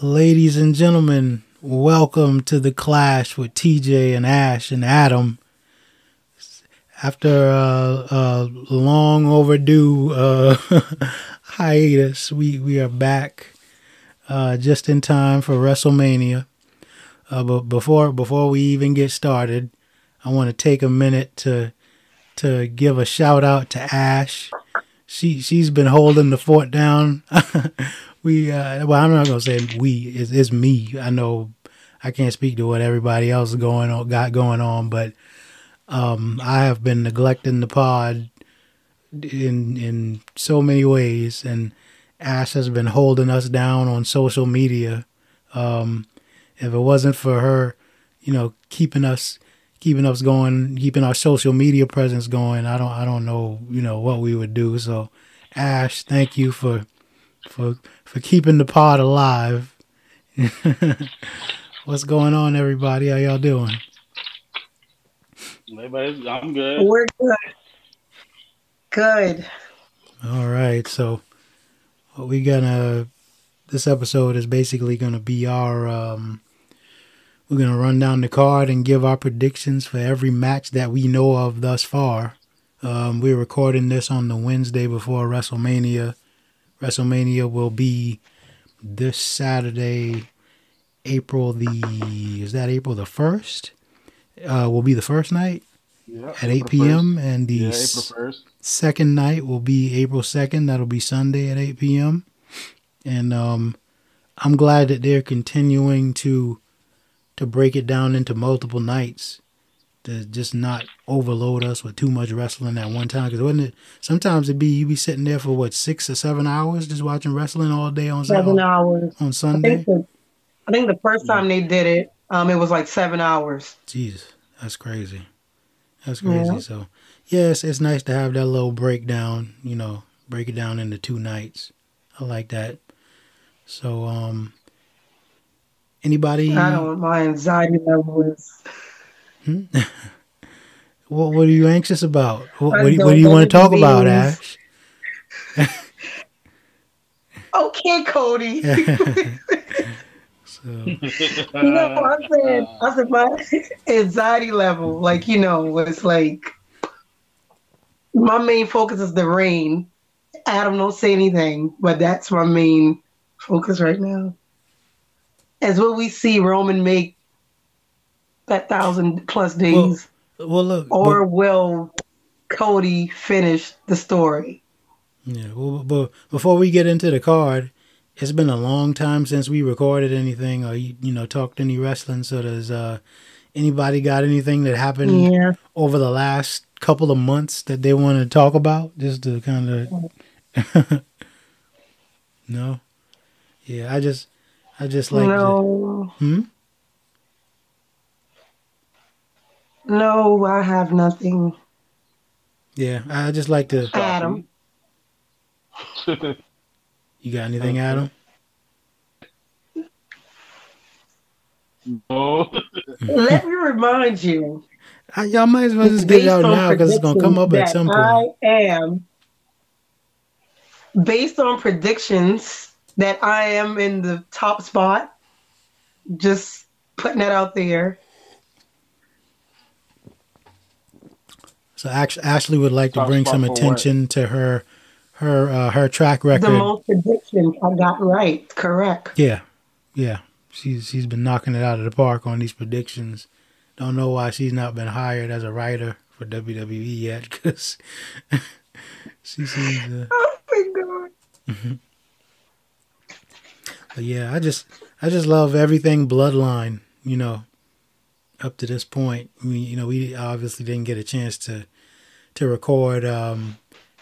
Ladies and gentlemen, welcome to the clash with TJ and Ash and Adam. After a, a long overdue uh, hiatus, we, we are back uh, just in time for WrestleMania. Uh, but before before we even get started, I want to take a minute to to give a shout out to Ash. She she's been holding the fort down. we uh, well, I'm not gonna say we. It's, it's me. I know I can't speak to what everybody else is going on got going on, but um, I have been neglecting the pod in in so many ways, and Ash has been holding us down on social media. Um, if it wasn't for her, you know, keeping us keeping us going, keeping our social media presence going, I don't I don't know, you know, what we would do. So Ash, thank you for for for keeping the pod alive. What's going on everybody? How y'all doing? Everybody's, I'm good. We're good. Good. All right. So what we gonna this episode is basically gonna be our um we're going to run down the card and give our predictions for every match that we know of thus far. Um, we're recording this on the Wednesday before WrestleMania. WrestleMania will be this Saturday, April the is that April the first? Uh, will be the first night Yeah, at eight p.m. and the Yeah, s- April first. second night will be April second. That'll be Sunday at eight p.m. And um, I'm glad that they're continuing to to break it down into multiple nights to just not overload us with too much wrestling at one time. Because wouldn't it sometimes it'd be you'd be sitting there for what six or seven hours just watching wrestling all day on Seven hours. on I Sunday. think the, I think the first time they did it, um, it was like seven hours. Jesus, that's crazy. That's crazy. Yeah. So, yes, it's nice to have that little breakdown. You know, break it down into two nights. I like that. So, um, anybody? I don't. My anxiety level is. Hmm? What What are you anxious about? What What, do you- what don't you want to talk about. Ash? Okay, Cody. So, you know, I said, I said my anxiety level, like you know, it's like my main focus is the reign. Adam, don't say anything, but that's my main focus right now. As will we see Roman make that thousand plus days, well, look. or will Cody finish the story? yeah. Well, but before we get into the card, it's been a long time since we recorded anything or you, you know talked any wrestling. So, does uh, anybody got anything that happened? Yeah. over the last couple of months that they want to talk about just to kind of no yeah i just i just like to, no, hmm no, I have nothing. yeah i just like to Adam, you got anything adam no. let me remind you. I, y'all might as well just get it out now because it's gonna come up at some point I am based on predictions that I am in the top spot. Just putting that out there. so ashley would like to bring some for what? attention to her her uh, her track record. The most predictions I got right. Correct. yeah yeah she's she's been knocking it out of the park on these predictions don't know why she's not been hired as a writer for wwe yet because she seems to Oh my god. But yeah, I just I just love everything bloodline, you know, up to this point. We you know, we obviously didn't get a chance to to record um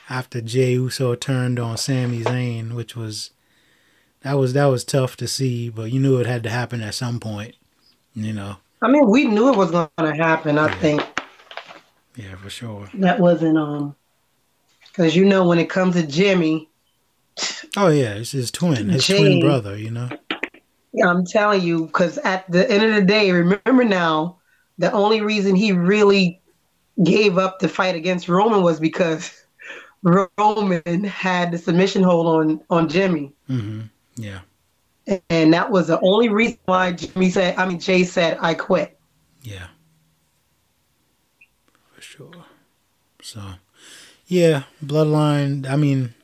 after Jey Uso turned on Sami Zayn, which was that was that was tough to see, but you knew it had to happen at some point. You know. I mean, we knew it was gonna happen. I think Yeah, for sure. that wasn't um, because you know when it comes to Jimmy, Oh yeah, it's his twin, his twin brother, you know. I'm telling you, because at the end of the day, remember now, the only reason he really gave up the fight against Roman was because Roman had the submission hold on on Jimmy. Mm-hmm. Yeah. And that was the only reason why Jimmy said, I mean, Jey said, I quit. Yeah. For sure. So, yeah, Bloodline, I mean,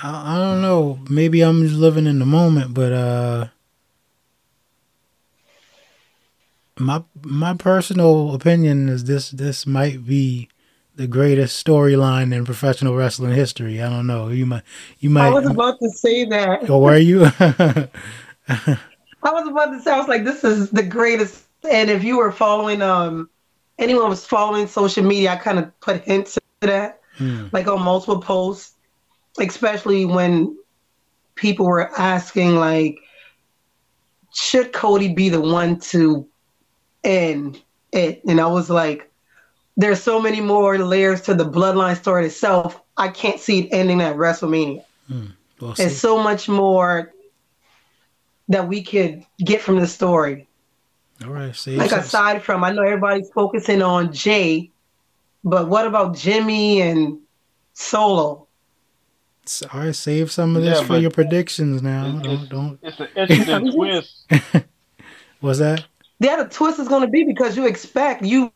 I, I don't know. Maybe I'm just living in the moment, but, uh, my my personal opinion is this this might be the greatest storyline in professional wrestling history. I don't know. You might you might I was about to say that. Or were you? I was about to say I was like this is the greatest and if you were following um anyone was following social media I kind of put hints to that Hmm. like on multiple posts especially when people were asking like should Cody be the one to end it and I was like there's so many more layers to the bloodline story itself I can't see it ending at WrestleMania hmm. Well, there's so much more that we could get from the story. all right. See, Like aside from, I know everybody's focusing on Jey, but what about Jimmy and Solo? All right. Save some of this Yeah, for your predictions now. it's- Don't don't. It's an interesting twist. What's that? The other twist is going to be because you expect you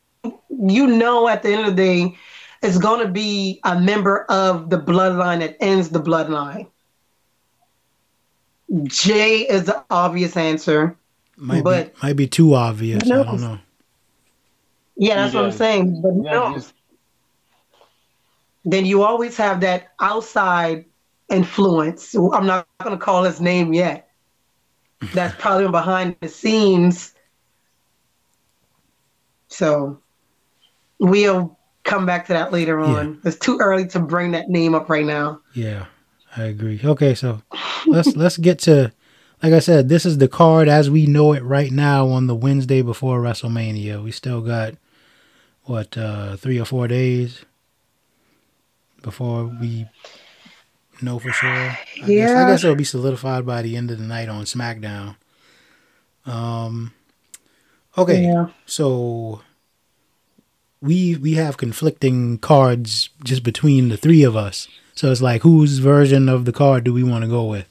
you know at the end of the day it's going to be a member of the bloodline that ends the bloodline. Jey is the obvious answer. Might But- be might be too obvious. I don't know. Yeah, that's what I'm saying. But Yeah, no. Then you always have that outside influence. I'm not going to call his name yet. That's probably behind the scenes. So we'll come back to that later on. It's too early to bring that name up right now. Yeah, I agree. Okay, so let's let's get to like I said, this is the card as we know it right now on the Wednesday before WrestleMania. We still got what uh three or four days before we know for sure. I guess, I guess it'll be solidified by the end of the night on SmackDown. Um okay. Yeah. So we we have conflicting cards just between the three of us. So it's like whose version of the card do we want to go with?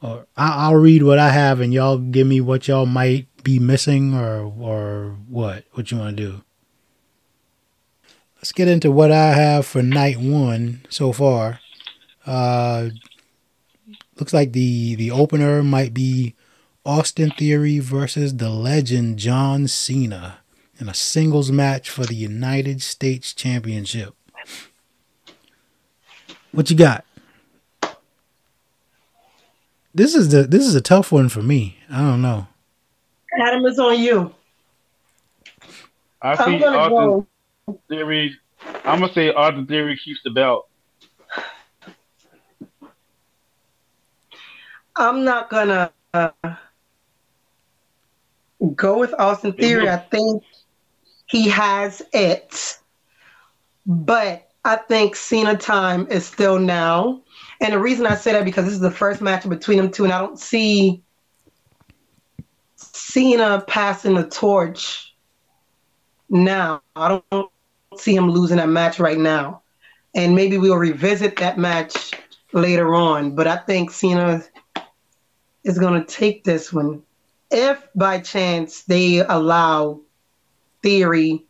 Or I, I'll read what I have and y'all give me what y'all might be missing or or what what you want to do. Let's get into what I have for night one so far. Uh, looks like the the opener might be Austin Theory versus the legend John Cena in a singles match for the United States Championship. What you got? This is the this is a tough one for me. I don't know. Adam is on you. I I'm see going to Austin go. Theory. I'm gonna say Austin Theory keeps the belt. I'm not going to uh, go with Austin Theory. I think he has it. But I think Cena time is still now. And the reason I say that because this is the first match between them two, and I don't see Cena passing the torch now. I don't see him losing that match right now. And maybe we'll revisit that match later on. But I think Cena is going to take this one. If by chance they allow Theory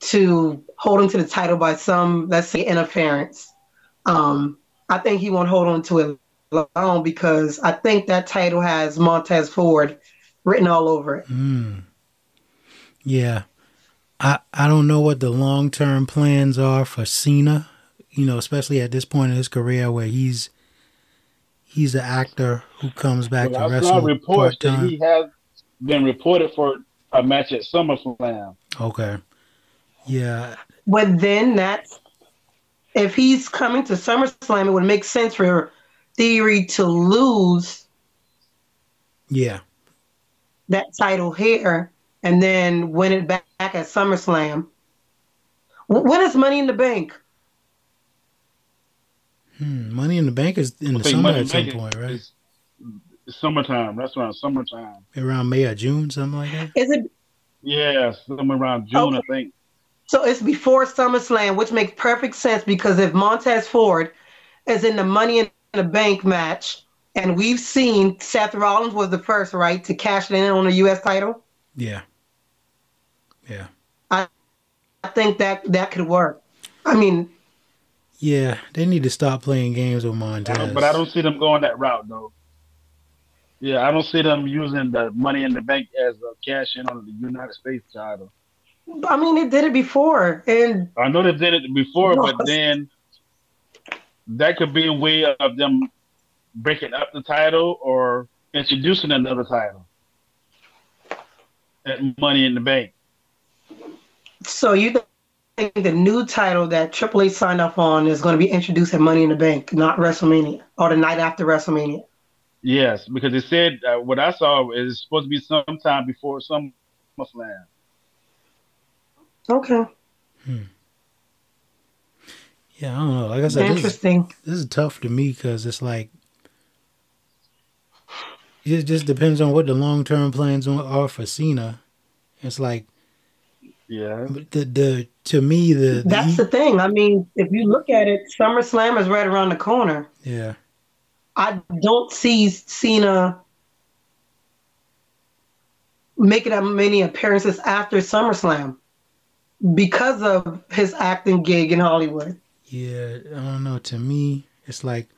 to hold him to the title by some, let's say, interference, um, I think he won't hold on to it long because I think that title has Montez Ford written all over it. Mm. Yeah. I I don't know what the long term plans are for Cena, you know, especially at this point in his career where he's he's an actor who comes back Well, to I saw wrestle reports part that he has been reported for a match at SummerSlam. Okay. Yeah. But then that's if he's coming to SummerSlam, it would make sense for Theory to lose Yeah. that title here and then win it back at SummerSlam. When is Money in the Bank? Hmm. Money in the Bank is in the I think summer at some point, right? is- summertime. That's around summertime. Around May or June, something like that. Is it Yeah, somewhere around June, I think. so? It's before SummerSlam, which makes perfect sense because if Montez Ford is in the Money in the Bank match, and we've seen Seth Rollins was the first, right, to cash in on the U.S. title. Yeah. Yeah. I I think that that could work. I mean, Yeah. They need to stop playing games with I Montez. but I don't see them going that route though. Yeah, I don't see them using the money in the bank as a cash in on the United States title. I mean, they did it before, and I know they did it before, but then that could be a way of them breaking up the title or introducing another title at Money in the Bank. So you think the new title that Triple H signed up on is going to be introduced at Money in the Bank, not WrestleMania, or the night after WrestleMania? Yes, because it said uh, what I saw is supposed to be sometime before some SummerSlam. Okay, Yeah, I don't know. Like I said, this is, interesting. this is tough to me because it's like it just depends on what the long term plans are for Cena. It's like Yeah, the the to me the, the That's the thing. I mean, if you look at it, SummerSlam is right around the corner. yeah I don't see Cena making that many appearances after SummerSlam because of his acting gig in Hollywood. yeah I don't know. To me, it's like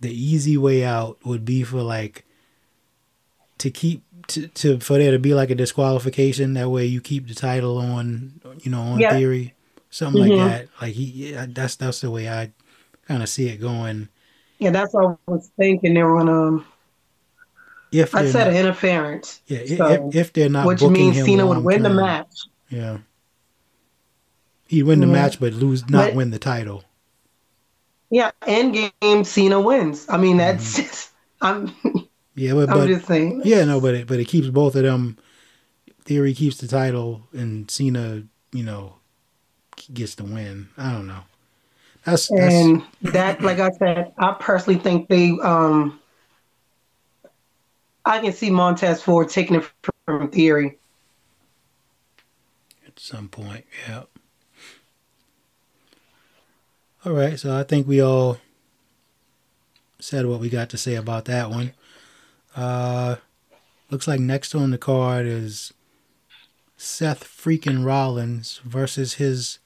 the easy way out would be for like to keep to, to for there to be like a disqualification. That way you keep the title on you know on theory, something Mhm. like that. Like he yeah, that's that's the way I kind of see it going. Yeah, that's what I was thinking. They were gonna. If I said not- an interference, Yeah, So- if, if they're not which means him Cena would win the match. Yeah, he'd win the Yeah. match, but lose not But- win the title. Yeah, end game Cena wins. I mean, that's just. I'm. Yeah, but, but yeah, no, but it but it keeps both of them. Theory keeps the title, and Cena, you know, gets the win. I don't know. That's that's And that, like I said, I personally think they. um I can see Montez Ford taking it from Theory. at some point. Yeah. All right, so I think we all said what we got to say about that one. Uh, looks like next on the card is Seth freaking Rollins versus his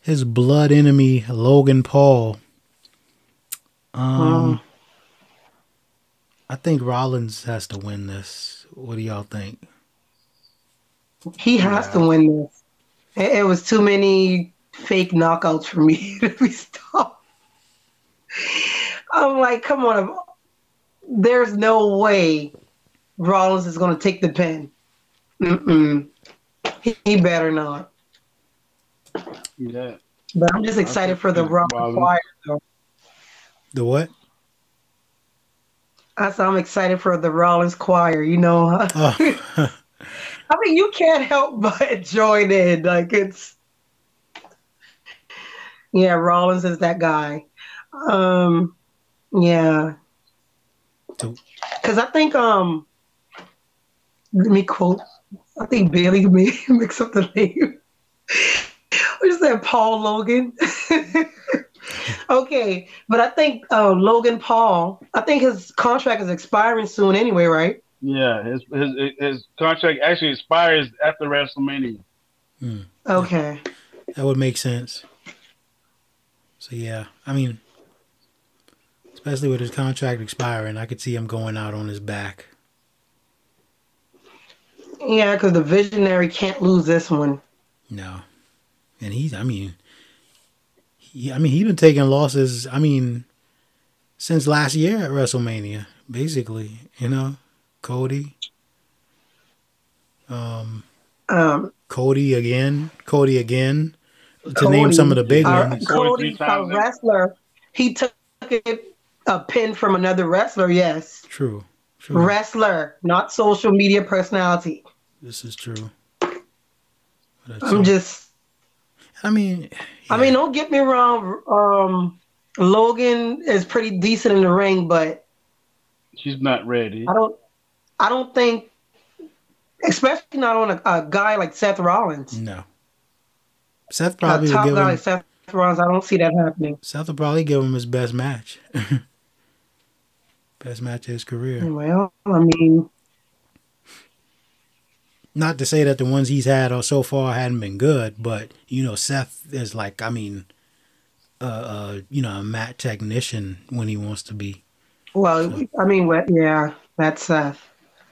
his blood enemy Logan Paul. Um, Um, I think Rollins has to win this. What do y'all think? He has to win this. It, it was too many fake knockouts for me to be stopped. I'm like, come on. There's no way Rollins is going to take the pin. Mm-mm. He, he better not. yeah. But I'm just excited for the it's Rock Rollins. Choir. though. The what? I said I'm excited for the Rollins choir. You know, Oh, I mean, you can't help but join in. Like it's, yeah, Rollins is that guy. Um, yeah, So- because I think um, let me quote. I think Bayley may mix up the name. What is that, Paul Logan? okay, but I think uh, Logan Paul. I think his contract is expiring soon anyway, right? Yeah, his, his his contract actually expires after WrestleMania. Okay. that would make sense. So yeah, I mean, especially with his contract expiring, I could see him going out on his back. Yeah, because the visionary can't lose this one. No, and he's. I mean, he. I mean, he's been taking losses. I mean, since last year at WrestleMania, basically. You know, Cody. Um, Um, Cody again. Cody again. To name some of the big uh, ones. Cody, a wrestler, he took it a pin from another wrestler. Yes, True. True. wrestler, not social media personality. This is true. But I'm just. I mean, I mean, don't get me wrong. Um, Logan is pretty decent in the ring, but She's not ready. I don't. I don't think, especially not on a, a guy like Seth Rollins, No. Seth a probably will top give guy him. like Seth Rollins. I don't see that happening. Seth will probably give him his best match. best match of his career. Well, I mean, Not to say that the ones he's had or so far hadn't been good, but you know, Seth is like, I mean, uh, uh you know, a mat technician when he wants to be. well, I mean, what? Yeah, that's Seth.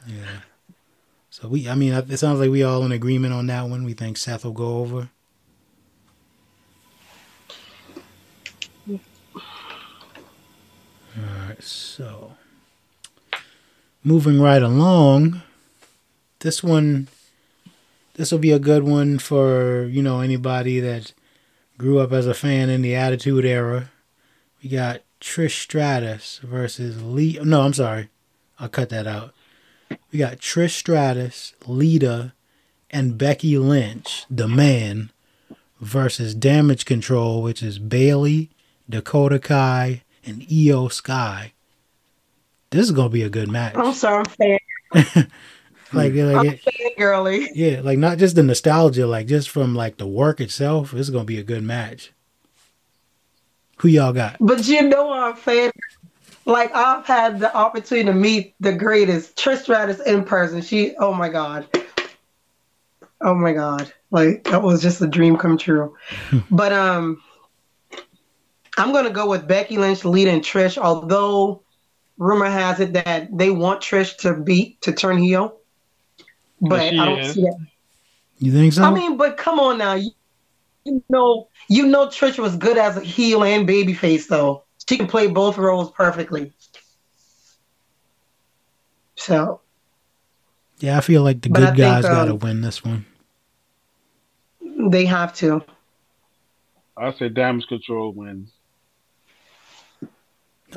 Yeah. So we, I mean, it sounds like we all in agreement on that one. We think Seth will go over. All right, so moving right along, this one, this will be a good one for you know anybody that grew up as a fan in the Attitude Era. We got Trish Stratus versus Lee. No, I'm sorry, I'll cut that out. We got Trish Stratus, Lita, and Becky Lynch, the man, versus Damage Control, which is Bayley, Dakota Kai, and Iyo Sky. This is gonna be a good match. I'm sorry, I'm fan. Like, like I'm it, fan girly. yeah, like not just the nostalgia, like just from like the work itself. This is gonna be a good match. Who y'all got? But you know I'm fan. Like I've had the opportunity to meet the greatest Trish Stratus in person. She, oh my god, oh my god, like that was just a dream come true. but um, I'm gonna go with Becky Lynch, and Trish. Although rumor has it that they want Trish to beat to turn heel, but she I don't is. see that. You think so? I mean, but come on now, you, you know, you know Trish was good as a heel and babyface, though. She can play both roles perfectly. So yeah, I feel like the But I good think, guys gotta um, win this one. they have to. I say damage control wins.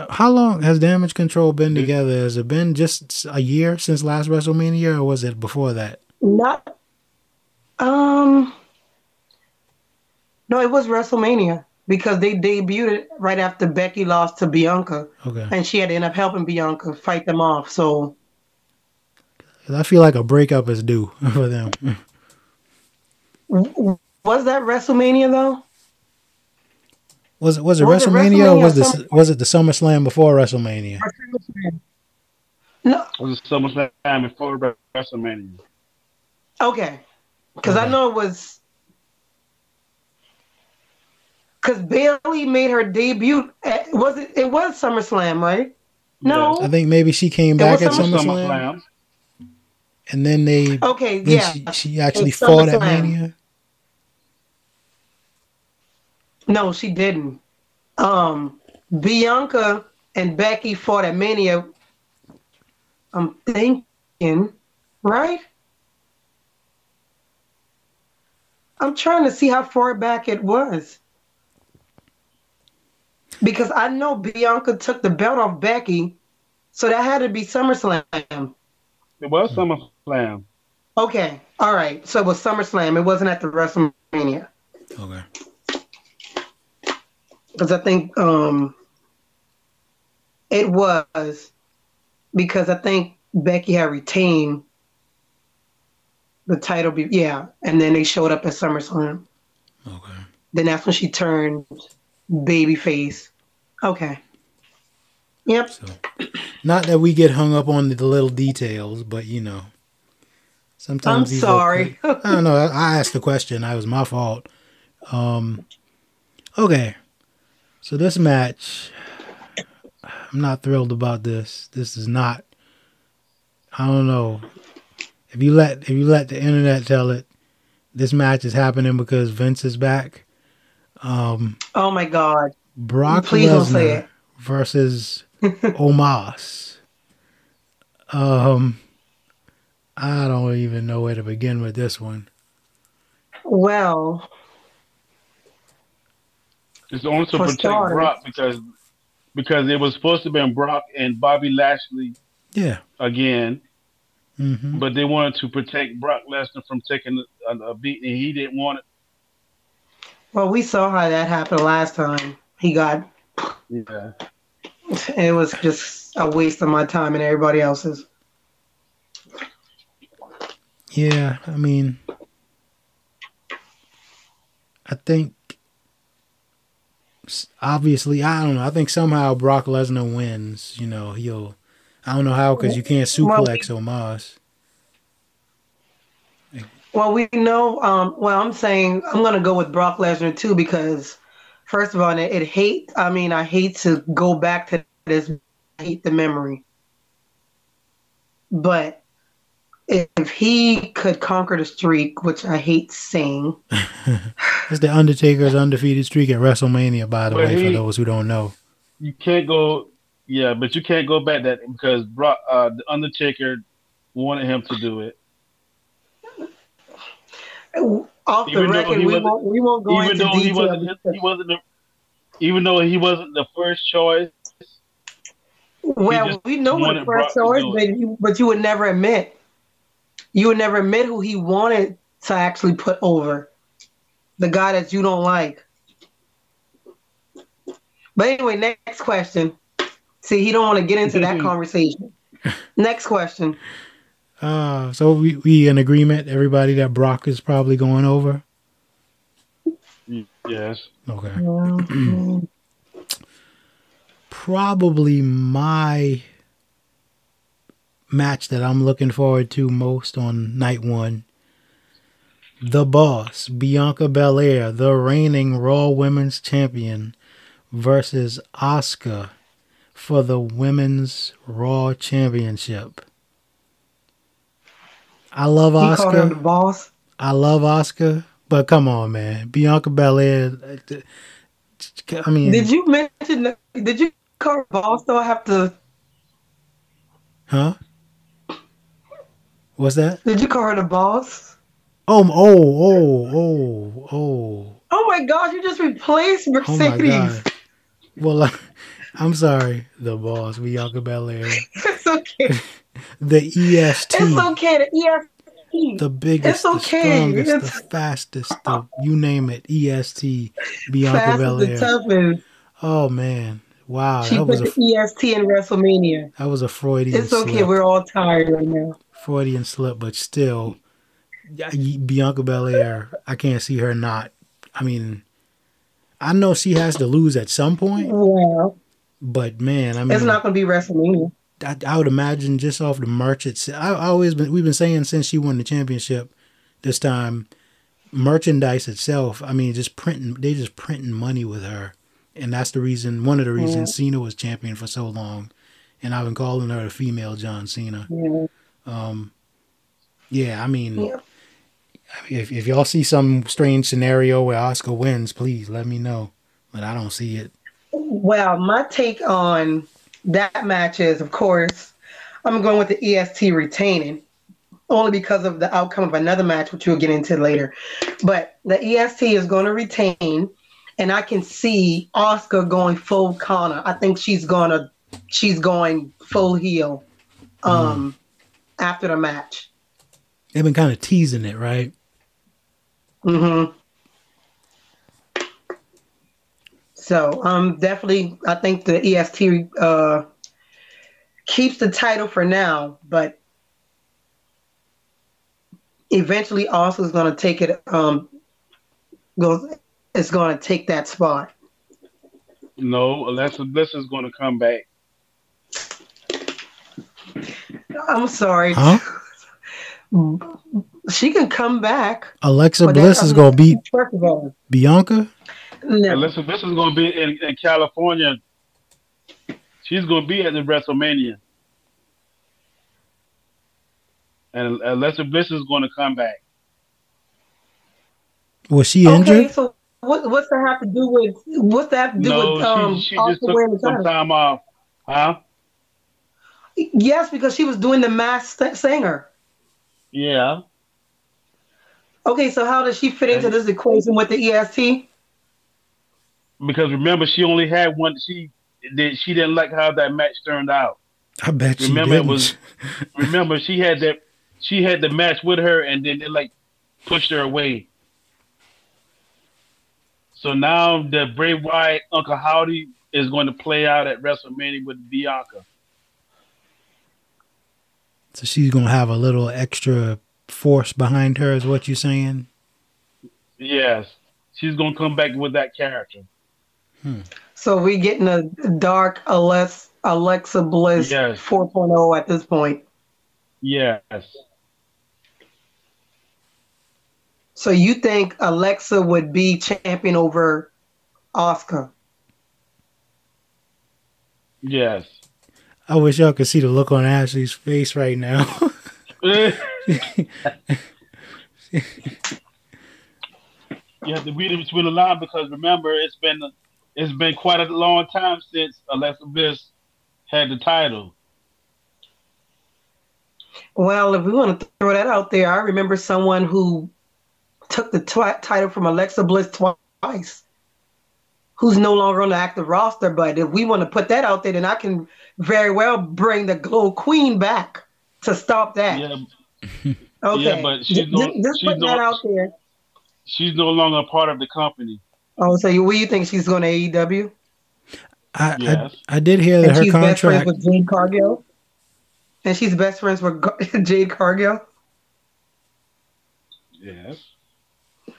How long has Damage Control been together? Has it been just a year since last WrestleMania, or was it before that? Not, um, no, it was WrestleMania because they debuted it right after Becky lost to Bianca, Okay, and she had to end up helping Bianca fight them off. So, I feel like a breakup is due for them. was that WrestleMania though? Was it was it Was it WrestleMania, or was or the Summer- was it the SummerSlam before WrestleMania? No, It was SummerSlam before WrestleMania. Okay, because I know it was because Bayley made her debut. At, was it? It was SummerSlam, right? No. I think maybe she came It back at Summer- SummerSlam, SummerSlam. and then they Okay, then yeah. she, she actually It's fought at Mania. No, she didn't. Um, Bianca and Becky fought at Mania. I'm thinking, right? I'm trying to see how far back it was. Because I know Bianca took the belt off Becky, so that had to be SummerSlam. It was SummerSlam. Okay, all right. So it was SummerSlam. It wasn't at the WrestleMania. Okay, because I think um it was because I think Becky had retained the title. Be- yeah, and then they showed up at SummerSlam. okay. Then that's when she turned babyface. Okay. Yep. So, not that we get hung up on the little details, but you know, sometimes I'm sorry. quick- I don't know. I I asked the question. That was my fault. Um, okay. So this match, I'm not thrilled about this. This is not. I don't know. If you let if you let the internet tell it, this match is happening because Vince is back. Um, oh my God. Brock Please Lesnar versus Omos. Um, I don't even know where to begin with this one. Well, It's only to protect starters. Brock because because it was supposed to be Brock and Bobby Lashley Yeah. again, hmm but they wanted to protect Brock Lesnar from taking a, a beat, and he didn't want it. well, we saw how that happened last time. He got Yeah, It was just a waste of my time and everybody else's. Yeah, I mean, I think s- obviously I don't know. I think somehow Brock Lesnar wins. You know, he'll. I don't know how because you can't Well, suplex Omos. Well, we know. Um, well, I'm saying I'm gonna go with Brock Lesnar too because, first of all, it, it hate. I mean, I hate to go back to this. I hate the memory, but if he could conquer the streak, which I hate saying, It's the Undertaker's undefeated streak at WrestleMania, by the But way, for those who don't know. You can't go. Yeah, but you can't go back that because Brock, uh, the Undertaker wanted him to do it. off the Even though record, he we wasn't- won't we won't go even into though he wasn't his- he wasn't the, even though he wasn't the first choice. Well, we know what wanted the first choice, do but you, but you would never admit. You would never admit who he wanted to actually put over. The guy that you don't like. But anyway, next question. See, he don't want to get into that conversation. Next question. Uh, so we we in agreement, everybody, that Brock is probably going over. Yes. Okay. Probably my match that I'm looking forward to most on night one. The boss, Bianca Belair, the reigning Raw Women's Champion, versus Asuka for the Women's Raw Championship. I love he her the boss. I love Asuka, but come on, man, Bianca Belair. I mean, Did you mention? Did you call boss? Though I have to. Huh? What's that? Did you call her the boss? Oh, oh, oh, oh, oh. Oh my gosh! You just replaced Mercedes. Oh my. God. Well, uh, I'm sorry, the boss, Bianca Belair. it's okay. The EST, It's okay. The EST. the biggest, It's okay. the strongest, It's- the fastest, the you name it, EST, Bianca Fast as the Belair. toughest. Oh man, wow, She that put was a the EST in WrestleMania. that was a Freudian It's okay. slip. We're all tired right now. Freudian slip, but still, yeah, Bianca Belair, I can't see her not. I mean, I know she has to lose at some point, Well, but man, I mean, it's not going to be WrestleMania. I, I would imagine just off the merch itself. I, I always been we've been saying since she won the championship, this time, merchandise itself. I mean, just printing they just printing money with her, and that's the reason. One of the reasons Cena was champion for so long, and I've been calling her the female John Cena. Yeah. Um, yeah, I mean, Yeah. if if y'all see some strange scenario where Asuka wins, please let me know. But I don't see it. Well, my take on that match is, of course, I'm going with the EST retaining, only because of the outcome of another match, which we'll get into later. But the EST is going to retain, and I can see Asuka going full Connor. I think she's gonna, she's going full heel, um, after the match. They've been kind of teasing it, right? Mm-hmm. So um, definitely, I think the EST uh, keeps the title for now, but eventually, also is going to take it. Um, goes is going to take that spot. No, Alexa Bliss is going to come back. I'm sorry. Huh? She can come back. Alexa Bliss is gonna beat First of all, Bianca. no. Alexa Bliss is going to be in, in California. She's going to be at the WrestleMania. And Alexa Bliss is going to come back. Was she injured? Okay, injured? so what, what's that have to do with what's that have to do No, with um she, she just took the some time off. Huh? Yes, because she was doing the masked singer. Yeah. Okay, so how does she fit into this equation with the EST? Because remember, she only had one. She did. She didn't like how that match turned out. I bet she Remember, it didn't. was- Remember, she had that. She had the match with her, and then it like pushed her away. So now the Bray Wyatt Uncle Howdy is going to play out at WrestleMania with Bianca. So she's gonna have a little extra force behind her, is what you're saying? Yes, she's going to come back with that character. Hmm. So we getting a dark Alex, Alexa Bliss Yes. 4.0 at this point. Yes, So you think Alexa would be champion over Asuka? yes. I wish y'all could see the look on Ashley's face right now. you have to read it between the lines because remember it's been it's been quite a long time since Alexa Bliss had the title. Well, if we want to throw that out there, I remember someone who took the twi- title from Alexa Bliss twice, who's no longer on the active roster. But if we want to put that out there, then I can very well bring the Glow Queen back to stop that. Yeah, okay, yeah, but she's just, no- just she's put no- that out there. she's no longer a part of the company. Oh, so you, what do you think she's going to AEW? I, Yes. I I did hear that And her she's best friends contract. with Jade Cargill. And she's best friends with Gar- Jade Cargill. Yes.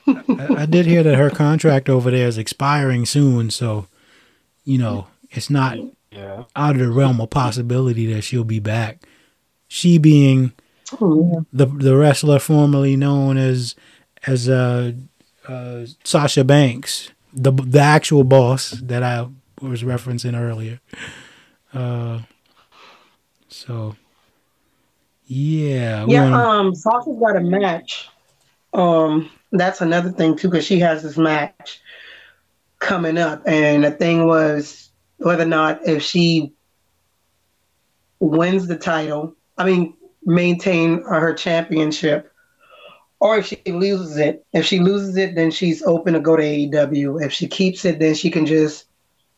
I, I did hear that her contract over there is expiring soon, so you know it's not Yeah. out of the realm of possibility that she'll be back. She being Oh, the the wrestler formerly known as as uh, uh, Sasha Banks, the the actual boss that I was referencing earlier. Uh, so yeah, Yeah, wanna- um, Sasha's got a match. Um, that's another thing too, because she has this match coming up, and the thing was whether or not if she wins the title, I mean, maintain her championship, or if she loses it. If she loses it, then she's open to go to AEW. If she keeps it, then she can just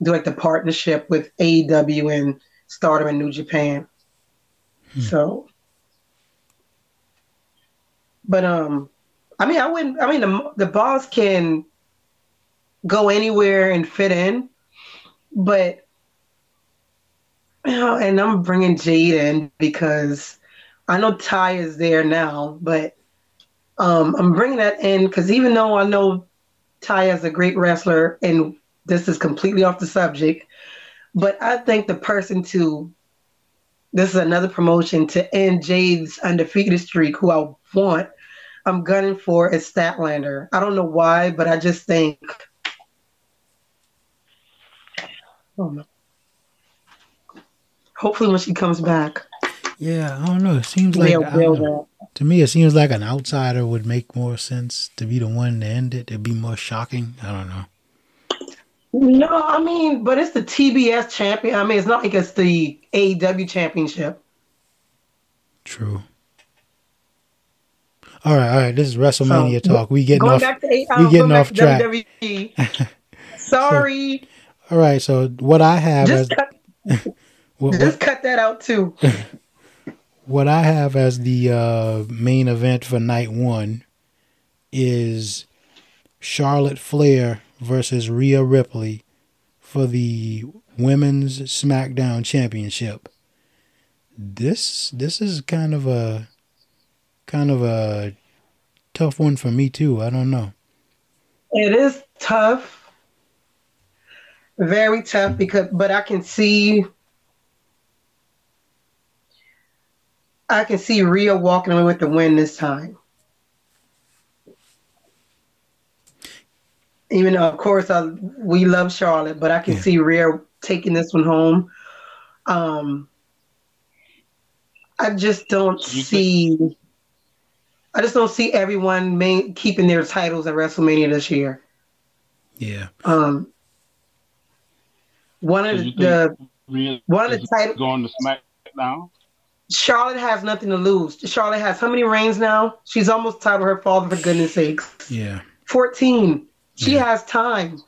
do like the partnership with AEW and start her in New Japan. So, but um, I mean, I wouldn't. I mean, the the boss can go anywhere and fit in, but you know, and I'm bringing Jade in because I know Ty is there now, but um, I'm bringing that in because even though I know Ty is a great wrestler, and this is completely off the subject, but I think the person to this is another promotion to end Jade's undefeated streak, who I want. I'm gunning for is Statlander. I don't know why, but I just think. Oh. Hopefully, when she comes back, yeah, I don't know. It seems like they'll I don't build know. to me, it seems like an outsider would make more sense to be the one to end it. It'd be more shocking. I don't know. No, I mean, but it's the TBS champion. I mean, it's not like it's the AEW championship. True. All right, all right. This is WrestleMania So, talk. We getting off. back to we getting off track. WWE. Sorry, All right. So what I have as just cut, what, what, just cut that out too. what I have as the uh, main event for night one is Charlotte Flair versus Rhea Ripley for the women's SmackDown Championship. This this is kind of a kind of a tough one for me too. I don't know. It is tough, very tough because, but I can see, I can see Rhea walking away with the win this time. Even though, of course, I, we love Charlotte, but I can Yeah. see Rhea taking this one home. Um, I just don't You see. I just don't see everyone main, keeping their titles at WrestleMania this year. Yeah. Um, one of you the think Rhea one of the is title going to SmackDown? Charlotte has nothing to lose. Charlotte has how many reigns now? She's almost tied with her father for goodness sakes. Yeah. Fourteen. She Yeah. has time,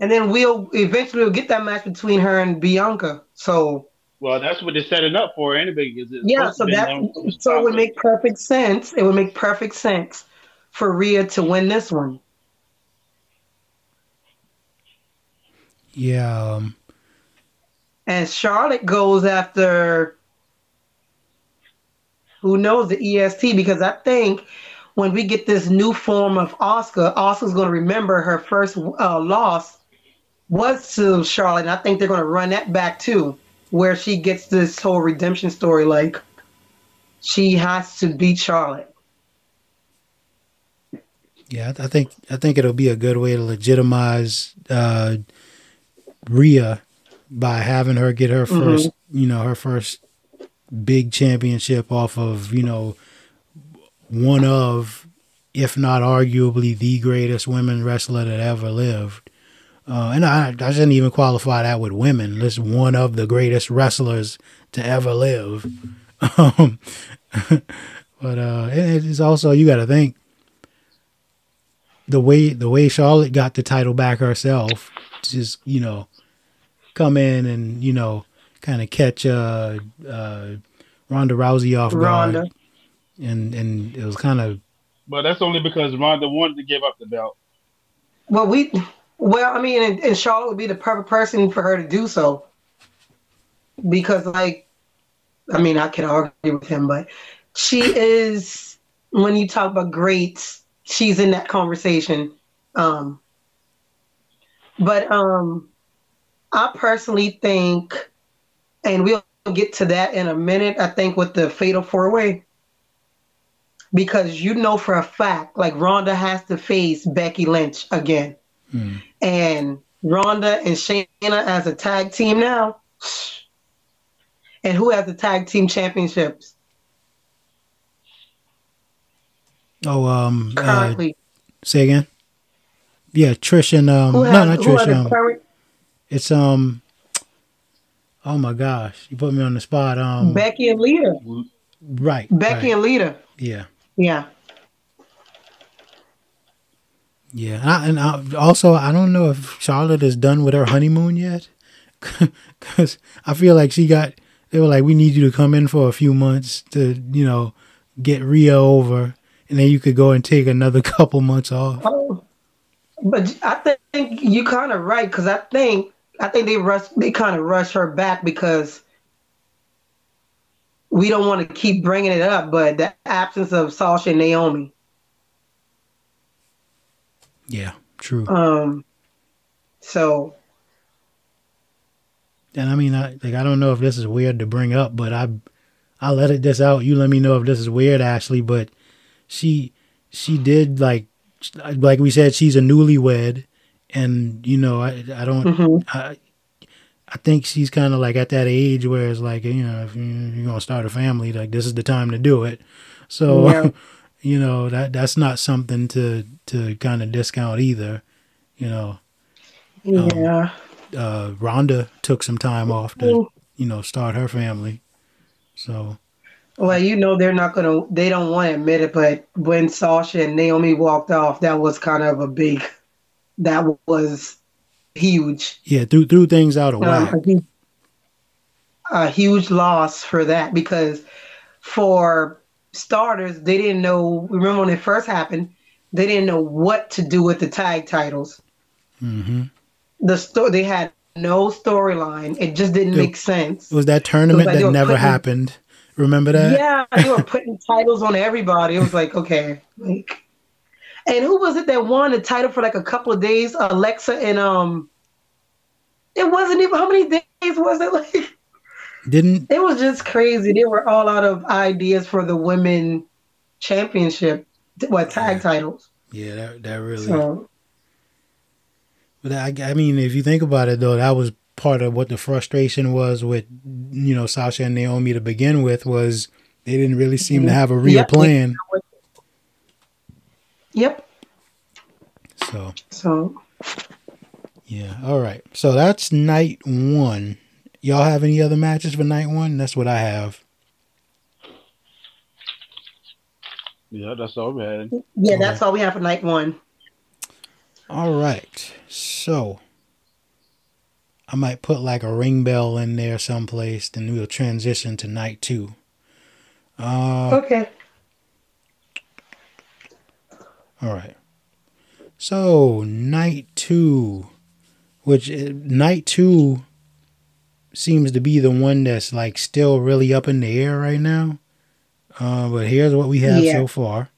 and then we'll eventually we'll get that match between her and Bianca. So Well, that's what they're setting up for anyway. Because it's yeah, so that so it would make perfect sense. It would make perfect sense for Rhea to win this one. Yeah. Um, and Charlotte goes after who knows the EST because I think when we get this new form of Asuka, Asuka's going to remember her first uh, loss was to Charlotte. And I think they're going to run that back too, where she gets this whole redemption story. Like she has to beat Charlotte. Yeah, I think I think it'll be a good way to legitimize uh, Rhea by having her get her 1st mm-hmm. you know, her first big championship off of, you know, one of, if not arguably the greatest women wrestler that ever lived. Uh, and I, I shouldn't even qualify that with women. This one of the greatest wrestlers to ever live. Um, but uh, it, it's also you got to think the way the way Charlotte got the title back herself, just you know, come in and you know, kind of catch uh, uh, Ronda Rousey off Ronda. guard, and and it was kind of. But that's only because Ronda wanted to give up the belt. Well, we, well, I mean, and, and Charlotte would be the perfect person for her to do so, because like, I mean, I can argue with him, but she is when you talk about greats she's in that conversation. Um, but um, I personally think, and we'll get to that in a minute. I think with the fatal four way, because you know for a fact, like Ronda has to face Becky Lynch again, hmm. and Ronda and Shayna as a tag team now. And who has the tag team championships? Oh, um, uh, currently. Uh, say again. Yeah, Trish and um, has, no, not Trish. Um, current? it's um. Oh my gosh, you put me on the spot. Um, Becky and Lita. Right. Becky right. and Lita. Yeah. Yeah. Yeah, and, I, and I, also I don't know if Charlotte is done with her honeymoon yet, because I feel like she got. They were like, "We need you to come in for a few months to, you know, get Rhea over." and then you could go and take another couple months off. Oh, but I think you're kind of right because I think I think they rush they kind of rush her back because we don't want to keep bringing it up, but the absence of Sasha and Naomi. Yeah, true. Um, so. And I mean, I like I don't know if this is weird to bring up, but I, I let it this out. You let me know if this is weird, Ashley. But she she did like like we said she's a newlywed and you know i i don't mm-hmm. i i think she's kind of like at that age where it's like you know if you're gonna start a family like this is the time to do it so yeah. you know that that's not something to to kind of discount either you know yeah um, uh ronda took some time off to mm. you know start her family so well, you know they're not gonna. They don't want to admit it, but when Sasha and Naomi walked off, that was kind of a big. That was huge. Yeah, threw threw things out of uh, whack. A huge loss for that because, for starters, they didn't know. Remember when it first happened, they didn't know what to do with the tag titles. Mm-hmm. The story they had no storyline. It just didn't it, make sense. It was that tournament was like that never putting, happened. Remember that? Yeah, they were putting titles on everybody. It was like, okay, like, and who was it that won the title for like a couple of days? Alexa and um, it wasn't even how many days was it? Like, didn't it was just crazy. They were all out of ideas for the women championship, what tag yeah. titles. Yeah, that that really. So, but I, I mean, if you think about it, though, that was part of what the frustration was with you know Sasha and Naomi to begin with was they didn't really seem to mm-hmm. have a real yep. plan. Yep. So. So. Yeah. All right. So that's night one. Y'all have any other matches for night one? That's what I have. Yeah, that's all we had. Yeah, that's all we have for night one. All right. So I might put like a ring bell in there someplace, then we'll transition to night two. Uh, okay. All right. So night two, which uh, night two seems to be the one that's like still really up in the air right now. Uh, but here's what we have Yeah. so far.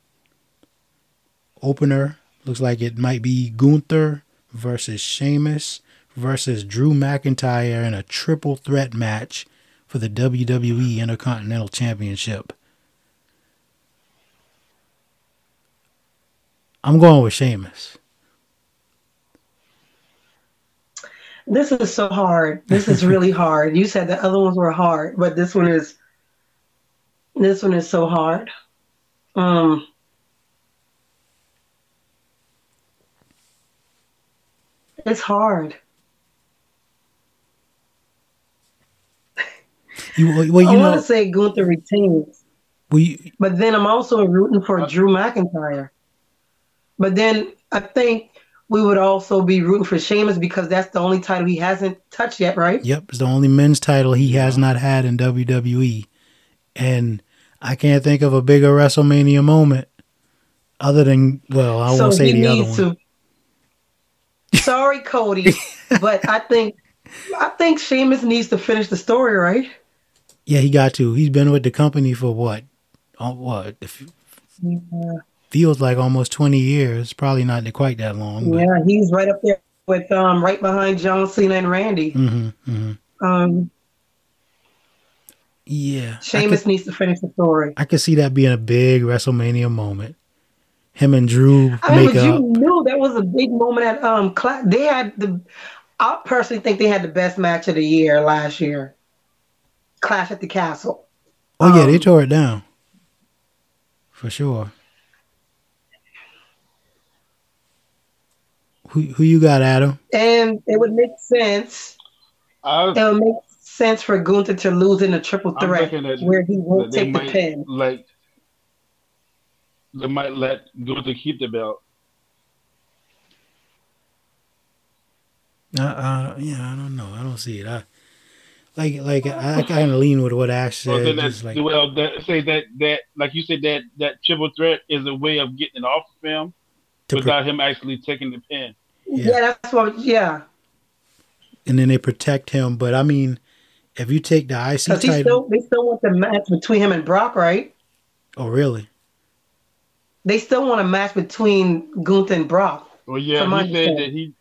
Opener looks like it might be Gunther versus Sheamus versus Drew McIntyre in a triple threat match for the WWE Intercontinental Championship. I'm going with Sheamus. This is so hard. This is really hard. You said the other ones were hard, but this one is this one is so hard. Um It's hard. You, well, well, I you want to say Gunther retains, well, you, but then I'm also rooting for Drew McIntyre. But then I think we would also be rooting for Sheamus because that's the only title he hasn't touched yet, right? Yep, it's the only men's title he has not had in WWE. And I can't think of a bigger WrestleMania moment other than, well, I won't say the other one. to. Sorry, Cody, but I think I think Sheamus needs to finish the story, right? Yeah, he got to. He's been with the company for what? Oh, what? If- Feels like almost 20 years. Probably not quite that long. But, Yeah, he's right up there with um right behind John Cena and Randy. hmm hmm Um, Yeah. Sheamus could, needs to finish the story. I could see that being a big WrestleMania moment. Him and Drew I mean, you knew that was a big moment at um. Cla- they had the. I personally think they had the best match of the year last year. Clash at the Castle. Oh, yeah, they um, tore it down. For sure. Who, who you got, Adam? And it would make sense. I, It would make sense for Gunther to lose in a triple threat thinking that, where he that won't they take the might pin. like they might let Gunther keep the belt. Uh, uh, yeah, I don't know. I don't see it. I like, like I, kind of lean with what Ash said. then just that's, like, well, that, say that that like you said that that triple threat is a way of getting it off of him to pro- without him actually taking the pin. Yeah. Yeah. that's what. Yeah, and then they protect him. But I mean, if you take the IC because title, still they still want the match between him and Brock, right? oh really? They still want a match between Gunther and Brock. Well, yeah, From he said that he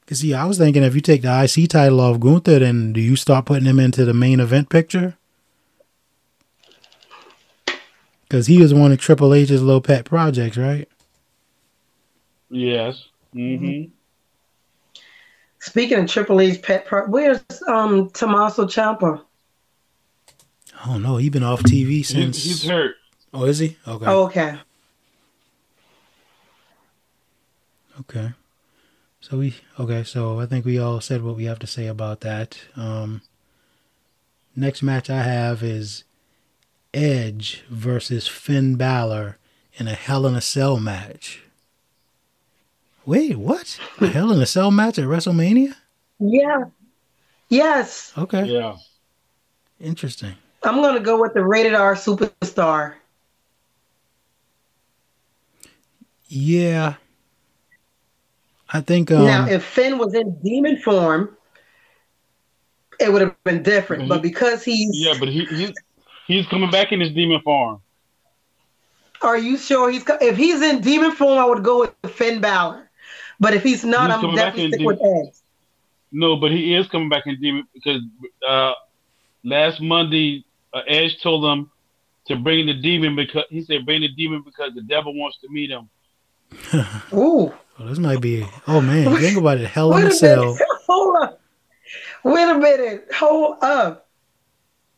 Because see, I was thinking if you take the IC title off Gunther, then do you start putting him into the main event picture? Because he was one of Triple H's little pet projects, right? yes. Mm-hmm. Speaking of Triple H's pet, pro- where's um Tommaso Ciampa? I don't know. He's been off TV since. He's, he's hurt. Oh, is he? Okay. Oh, okay. Okay. So we okay. So I think we all said what we have to say about that. Um, next match I have is Edge versus Finn Balor in a Hell in a Cell match. Wait, what? A Hell in a Cell match at WrestleMania? Yeah. Yes, Okay, Yeah. interesting. I'm gonna go with the rated R superstar. Yeah, I think. Um, now, if Finn was in demon form, it would have been different. But because he's, Yeah, but he he's he's coming back in his demon form. are you sure he's? co- If he's in demon form, I would go with Finn Balor. But if he's not, He's I'm coming back definitely in stick with Edge. No, but he is coming back in demon because uh, last Monday uh, Edge told him to bring the demon because he said bring the demon because the devil wants to meet him. Ooh, well, this might be. Oh man, think about it. Hell in wait a a Cell. minute. Hold up. Wait a minute. Hold up.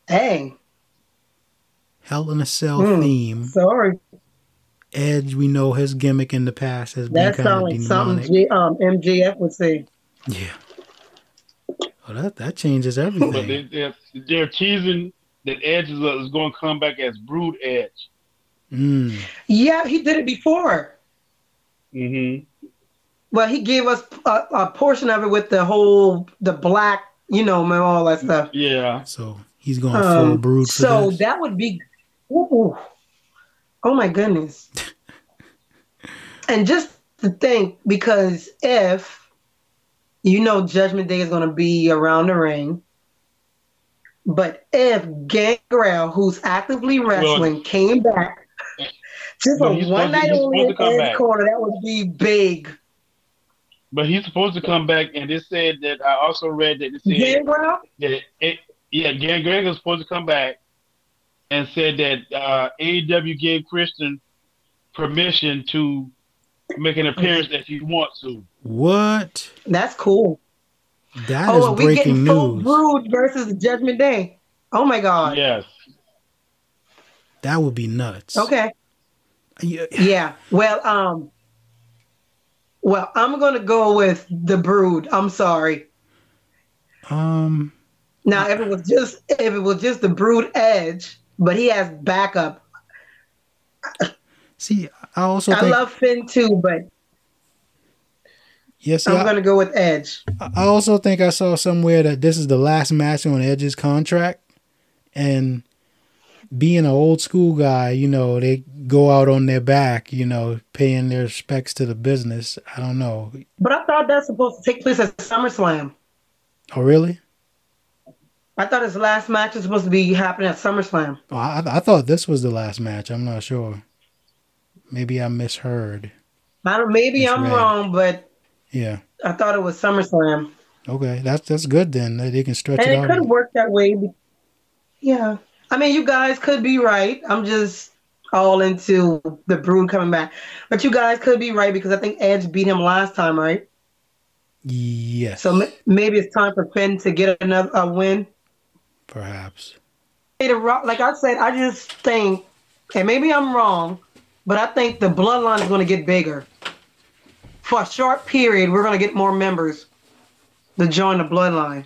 Dang. Hell in a Cell Hmm. theme. Sorry. Edge, we know his gimmick in the past has been That kind of sounds like demonic. something G, um, MJF would say. Yeah. Oh, that that changes But everything. they, they're, they're teasing that Edge is, is going to come back as Brood Edge. Mm. Yeah, he did it before. Mm-hmm. Well, he gave us a, a portion of it with the whole the black, you know, and all that stuff. Yeah. So he's going full Um, brood for so this. that would be, ooh, oh my goodness. and just to think, because if you know Judgment Day is going to be around the ring. But if Gangrel, who's actively wrestling, well, came back just a one night only in the corner, that would be big. But he's supposed to come back, and it said that I also read that it said Gangrel. That it, yeah, Gangrel is supposed to come back, and said that uh, AEW gave Christian permission to make an appearance if he wants to. What? That's cool. That oh, is breaking we news. Brood versus Judgment Day. Oh my god. Yes. That would be nuts. Okay. Yeah. yeah. Well, um. Well, I'm gonna go with the Brood. I'm sorry. Um. Now, if it was just if it was just the Brood Edge, but he has backup. See, I also I think, love Finn too, but yes, I'm gonna go with Edge. I also think I saw somewhere that this is the last match on Edge's contract, and being an old school guy, you know, they go out on their back, you know, paying their respects to the business. I don't know. But I thought that's supposed to take place at SummerSlam. Oh, really? I thought his last match was supposed to be happening at SummerSlam. Oh, I, I thought this was the last match. I'm not sure. Maybe I misheard. I don't. Maybe misread. I'm wrong, but yeah, I thought it was SummerSlam. Okay, that's that's good then. They can stretch and it, it out. could work that way. Yeah, I mean, you guys could be right. I'm just all into the Brood coming back, but you guys could be right because I think Edge beat him last time, right? Yes. So maybe it's time for Finn to get another a win. Perhaps. Like I said, I just think, and maybe I'm wrong, but I think the bloodline is going to get bigger. For a short period, we're going to get more members to join the bloodline.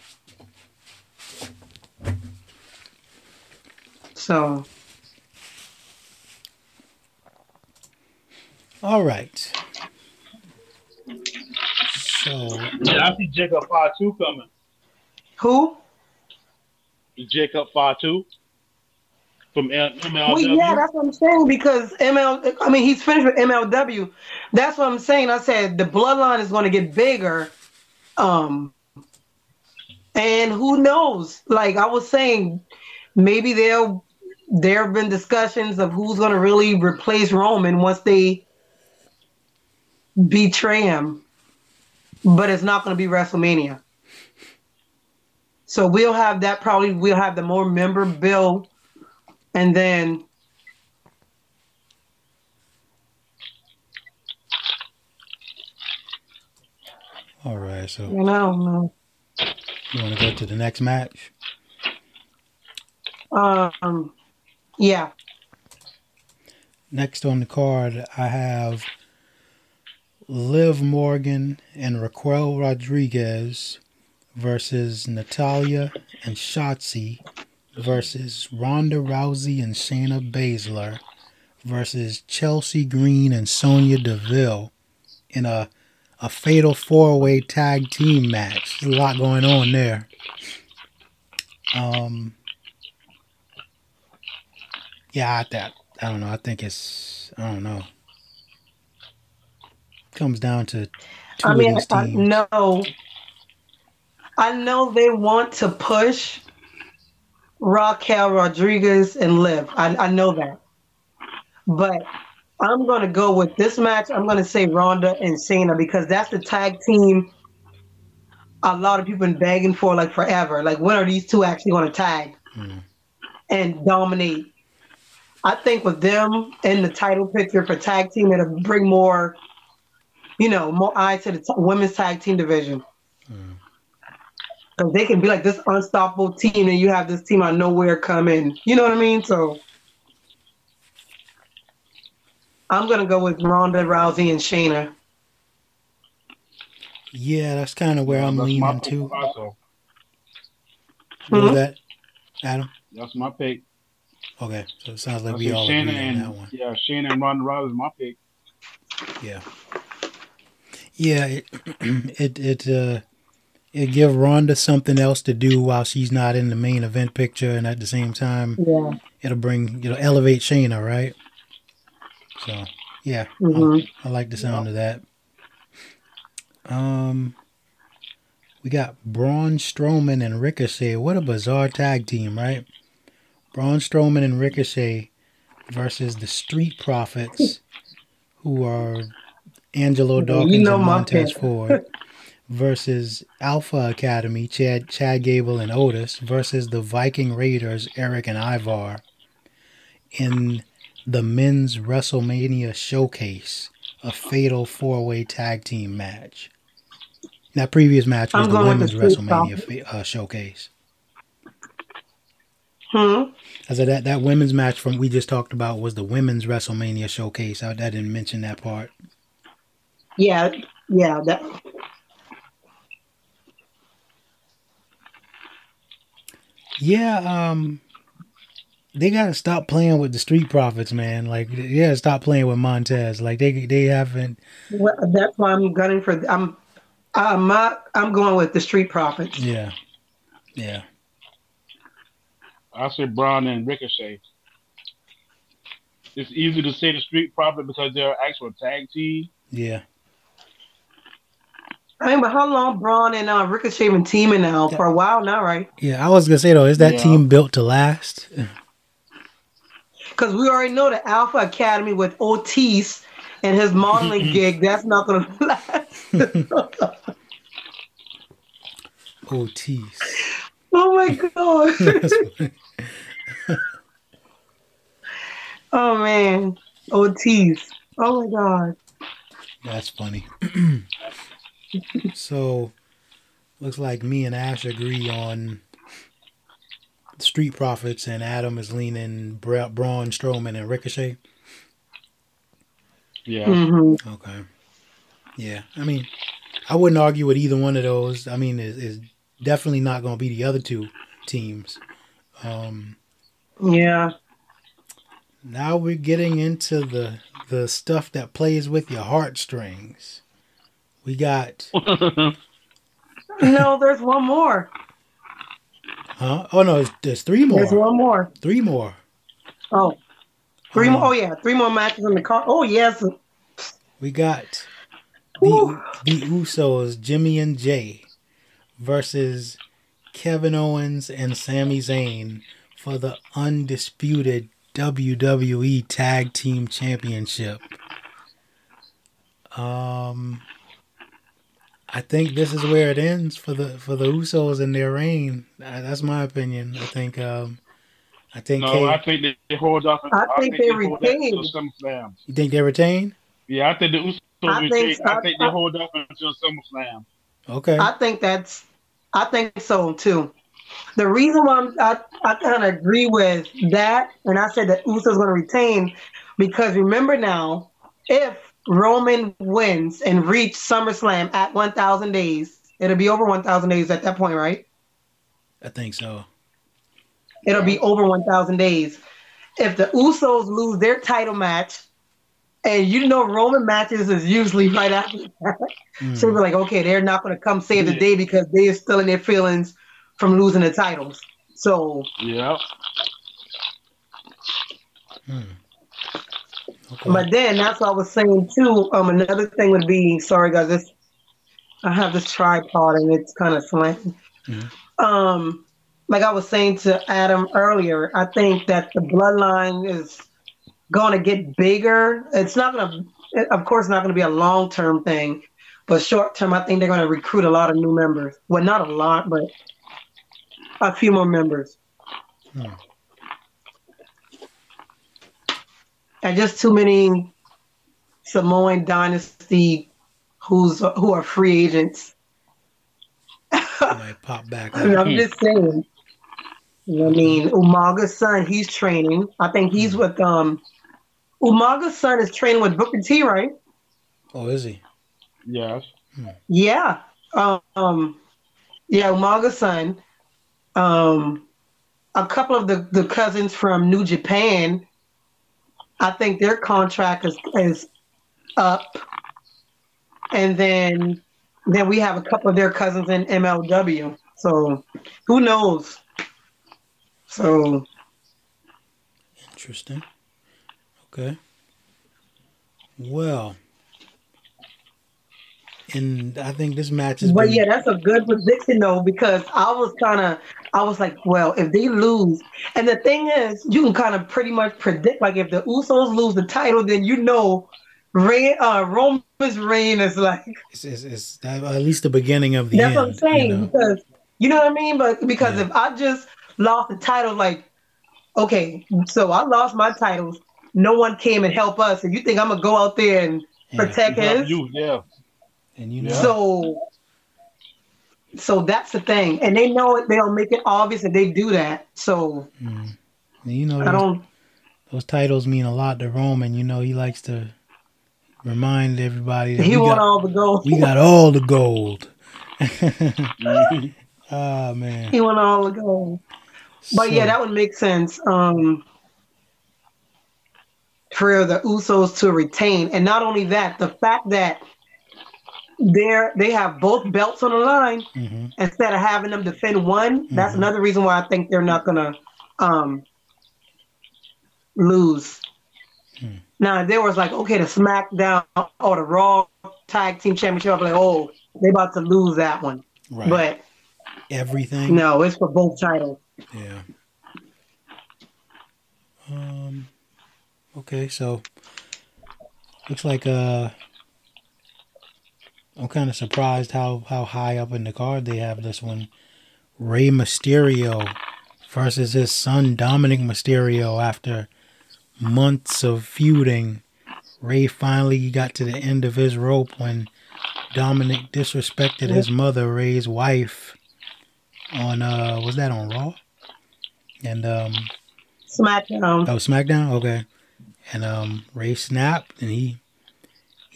So. All right. So. Yeah, I see Jacob Fatu coming. Who? Jacob Fatu from MLW. Well, yeah, that's what I'm saying because ML. I mean, he's finished with MLW. That's what I'm saying. I said the bloodline is going to get bigger. Um, and who knows? Like I was saying, maybe there there have been discussions of who's going to really replace Roman once they betray him, but it's not going to be WrestleMania. So we'll have that probably. We'll have the more member bill and then all right so you know you want to go to the next match um yeah next on the card i have liv morgan and raquel rodriguez versus natalya and shotzi versus Ronda Rousey and Shayna Baszler versus Chelsea Green and Sonya Deville in a a fatal four way tag team match. There's a lot going on there. Um, yeah, I, that I don't know. I think it's I don't know. It Comes down to two I mean, of these teams. I know. I know they want to push Raquel Rodriguez and Liv. I, I know that. But I'm going to go with this match. I'm going to say Ronda and Shayna because that's the tag team a lot of people been begging for like forever. Like, when are these two actually going to tag mm. and dominate? I think with them in the title picture for tag team, it'll bring more, you know, more eyes to the t- women's tag team division. Because they can be like this unstoppable team, and you have this team out nowhere coming. You know what I mean? So I'm gonna go with Ronda Rousey and Shayna. Yeah, that's kind of where I'm leaning too. Also. What mm-hmm. that, Adam? That's my pick. Okay, so it sounds like we all Shayna agree and, on that one. Yeah, Shayna and Ronda Rousey is my pick. Yeah. Yeah, it it, it uh it give Ronda something else to do while she's not in the main event picture, and at the same time, yeah. it'll bring it'll elevate Shayna, right? So yeah, mm-hmm. I, I, like the sound of that. Um, we got Braun Strowman and Ricochet. What a bizarre tag team, right? Braun Strowman and Ricochet versus the Street Profits, who are Angelo Dawkins you know and Montez Ford, versus Alpha Academy, Chad Chad Gable and Otis, versus the Viking Raiders, Eric and Ivar, in the men's WrestleMania showcase, a fatal four way tag team match. That previous match was I'm the women's WrestleMania uh, showcase. Hmm. I said that that women's match from we just talked about was the women's WrestleMania showcase. I, I didn't mention that part. Yeah, yeah. That. Yeah, um, they gotta stop playing with the Street Profits, man. Like, yeah, stop playing with Montez. Like they they haven't. Well, that's why I'm gunning for. I'm, I'm not. I'm going with the Street Profits. Yeah, yeah. I say Braun and Ricochet. It's easy to say the Street Profit because they're actual tag team. Yeah. I mean, but how long Braun and uh, Ricochet been teaming now? For a while now, right? Yeah, I was gonna say though, is that yeah. team built to last? Because we already know the Alpha Academy with Otis and his modeling gig, that's not gonna last. Otis. Oh my god. oh man. Otis. Oh my god. That's funny. so looks like me and Ash agree on Street Profits and Adam is leaning Bra- Braun Strowman and Ricochet. Yeah. Mm-hmm. Okay. Yeah. I mean, I wouldn't argue with either one of those. I mean, it's, it's definitely not going to be the other two teams. Um, yeah. Now we're getting into the the stuff that plays with your heartstrings. We got. no, there's one more. Huh? Oh no, there's, three more. There's one more. Three more. Oh, three um, more. Oh yeah, three more matches in the car. Oh yes. We got the the Usos, Jimmy and Jey, versus Kevin Owens and Sami Zayn for the undisputed WWE Tag Team Championship. Um, I think this is where it ends for the for the Usos in their reign. That's my opinion. I think. Um, I think. No, I think they hold off. I, I think, think, they, retain. You think they retain? Yeah, I think the Usos I retain. Think, I, I think they hold off until SummerSlam. Okay. I think that's. I think so too. The reason why I'm, i I, kind of agree with that, and I said that Usos going to retain, because remember now, if Roman wins and reach SummerSlam at 1,000 days, it'll be over 1,000 days at that point, right? I think so. It'll be over 1,000 days. If the Usos lose their title match, and you know Roman matches is usually right after that, mm. so we're like, okay, they're not going to come save the day because they're still in their feelings from losing the titles. So yeah. Hmm. Okay. But then that's what I was saying too. Um, another thing would be sorry guys, this I have this tripod and it's kind of slanting. Mm-hmm. Um, like I was saying to Adam earlier, I think that the bloodline is going to get bigger. It's not going to, of course, not going to be a long term thing, but short term, I think they're going to recruit a lot of new members. Well, not a lot, but a few more members. Hmm. And just too many Samoan dynasty who's who are free agents. might pop back. I'm just saying. I mean, Umaga's son, he's training. I think he's hmm. with um. Umaga's son is training with Booker T, right? Oh, is he? Yes. Yeah. Um. Yeah, Umaga's son. Um. A couple of the the cousins from New Japan I think their contract is is up, and then then we have a couple of their cousins in MLW. So who knows? So interesting. Okay. Well, and I think this match is. But been... yeah, that's a good prediction though, because I was kind of, I was like, well, if they lose, and the thing is, you can kind of pretty much predict, like if the Usos lose the title, then you know, Ray, uh, Roman's reign is like, it's, it's, it's, at least the beginning of the. That's end, what I'm saying you know? because you know what I mean. But because yeah. if I just lost the title, like, okay, so I lost my titles, no one came and helped us, and you think I'm gonna go out there and protect yeah. his? You, yeah. And you know, so so that's the thing, and they know it. They'll make it obvious that they do that. So mm. you know, those, I don't. Those titles mean a lot to Roman. You know, he likes to remind everybody that he want got, all the gold. We got all the gold. oh man, he want all the gold. But so, yeah, that would make sense. Um, for the Usos to retain, and not only that, the fact that they're they have both belts on the line mm-hmm. instead of having them defend one. Mm-hmm. That's another reason why I think they're not gonna um, lose. Hmm. Now, if there was like, okay, the SmackDown or the Raw Tag Team Championship, I'm like, oh, they about to lose that one. Right. But everything. No, it's for both titles. Yeah. Um. Okay, so looks like uh I'm kind of surprised how, how high up in the card they have this one. Rey Mysterio versus his son Dominic Mysterio after months of feuding. Rey finally got to the end of his rope when Dominic disrespected his mother, Rey's wife, on uh was that on Raw? And um SmackDown. Oh, SmackDown. Okay. And um Rey snapped and he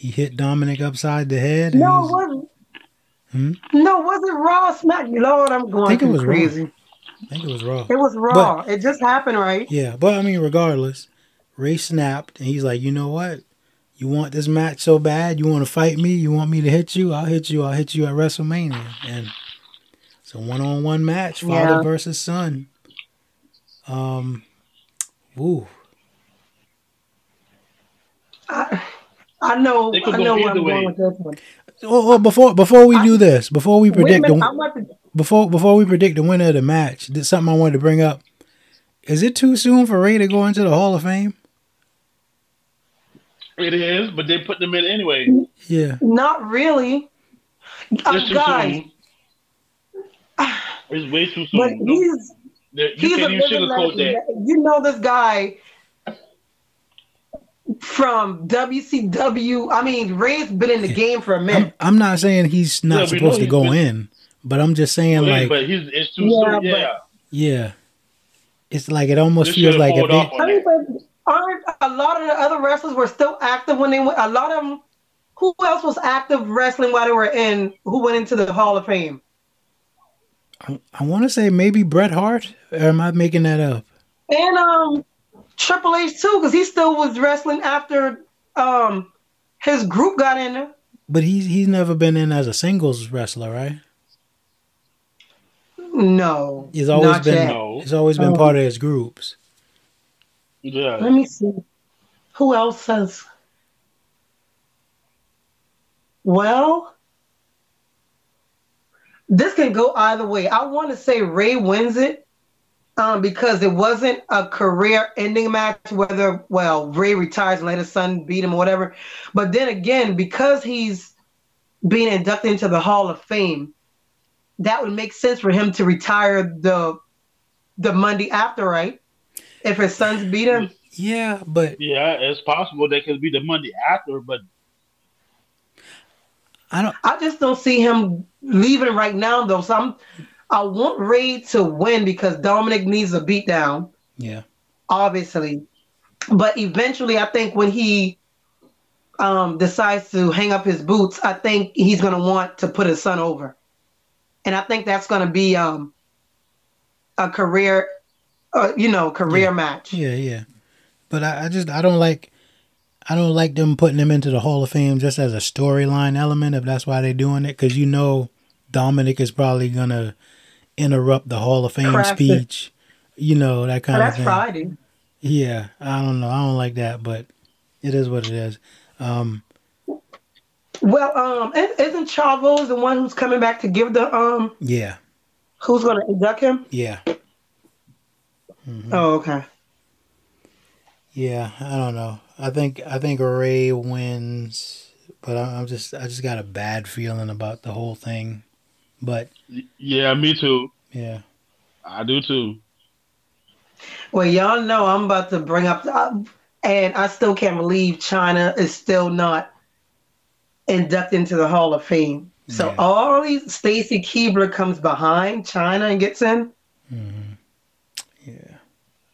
he hit Dominic upside the head. No, it wasn't. Hmm? No, was it Raw Smack? Lord, I'm going I think it was crazy. Raw. I think it was Raw. It was Raw. But, it just happened, right? Yeah, but I mean, regardless, Rey snapped, and he's like, you know what? You want this match so bad? You want to fight me? You want me to hit you? I'll hit you. I'll hit you at WrestleMania. And it's a one-on-one match, father yeah. versus son. Um, woo. I, I know. I know where I'm way. going with this one. Well, well, before before we do this, before we predict minute, the before before we predict the winner of the match, there's something I wanted to bring up. Is it too soon for Rey to go into the Hall of Fame? It is, but they put them in anyway. Yeah. Not really. Uh, guys. It's way too soon. But he's, you he's can't even sugarcoat that. You know this guy from WCW. I mean, Rey's been in the game for a minute. I'm, I'm not saying he's not yeah, supposed to go been, in, but I'm just saying yeah, like, but he's it's too yeah, soon. Yeah, yeah. It's like it almost this feels like if they, I mean, but aren't a lot of the other wrestlers were still active when they went? A lot of them. Who else was active wrestling while they were in? Who went into the Hall of Fame? I, I want to say maybe Bret Hart. Or am I making that up? And um, Triple H too, because he still was wrestling after um his group got in there. But he's he's never been in as a singles wrestler, right? No. He's always been no. he's always been oh. part of his groups. Yeah. Let me see. Who else says well this can go either way. I want to say Rey wins it um, because it wasn't a career-ending match. Whether well, Rey retires and let his son beat him or whatever. But then again, because he's being inducted into the Hall of Fame, that would make sense for him to retire the the Monday after, right? If his sons beat him. Yeah, but yeah, it's possible they could be the Monday after, but I don't. I just don't see him leaving right now, though. So I'm I want Rey to win because Dominic needs a beatdown. Yeah. Obviously. But eventually I think when he um, decides to hang up his boots, I think he's gonna want to put his son over. And I think that's gonna be um, a career uh, you know, career yeah. match. Yeah, yeah. But I, I just I don't like I don't like them putting him into the Hall of Fame just as a storyline element if that's why they're doing it because you know Dominic is probably gonna interrupt the Hall of Fame speech. You know that kind oh, of thing. That's Friday. Yeah, I don't know. I don't like that, but it is what it is. Um, Well, um, isn't Chavo the one who's coming back to give the um? Yeah. Who's going to induct him? Yeah. Mm-hmm. Oh, okay. Yeah, I don't know. I think I think Rey wins, but I'm just I just got a bad feeling about the whole thing. But yeah, me too. Yeah, I do too. Well, y'all know I'm about to bring up, uh, and I still can't believe Chyna is still not inducted into the Hall of Fame. So yeah. all these Stacy Keibler comes behind Chyna and gets in. Mm-hmm. Yeah.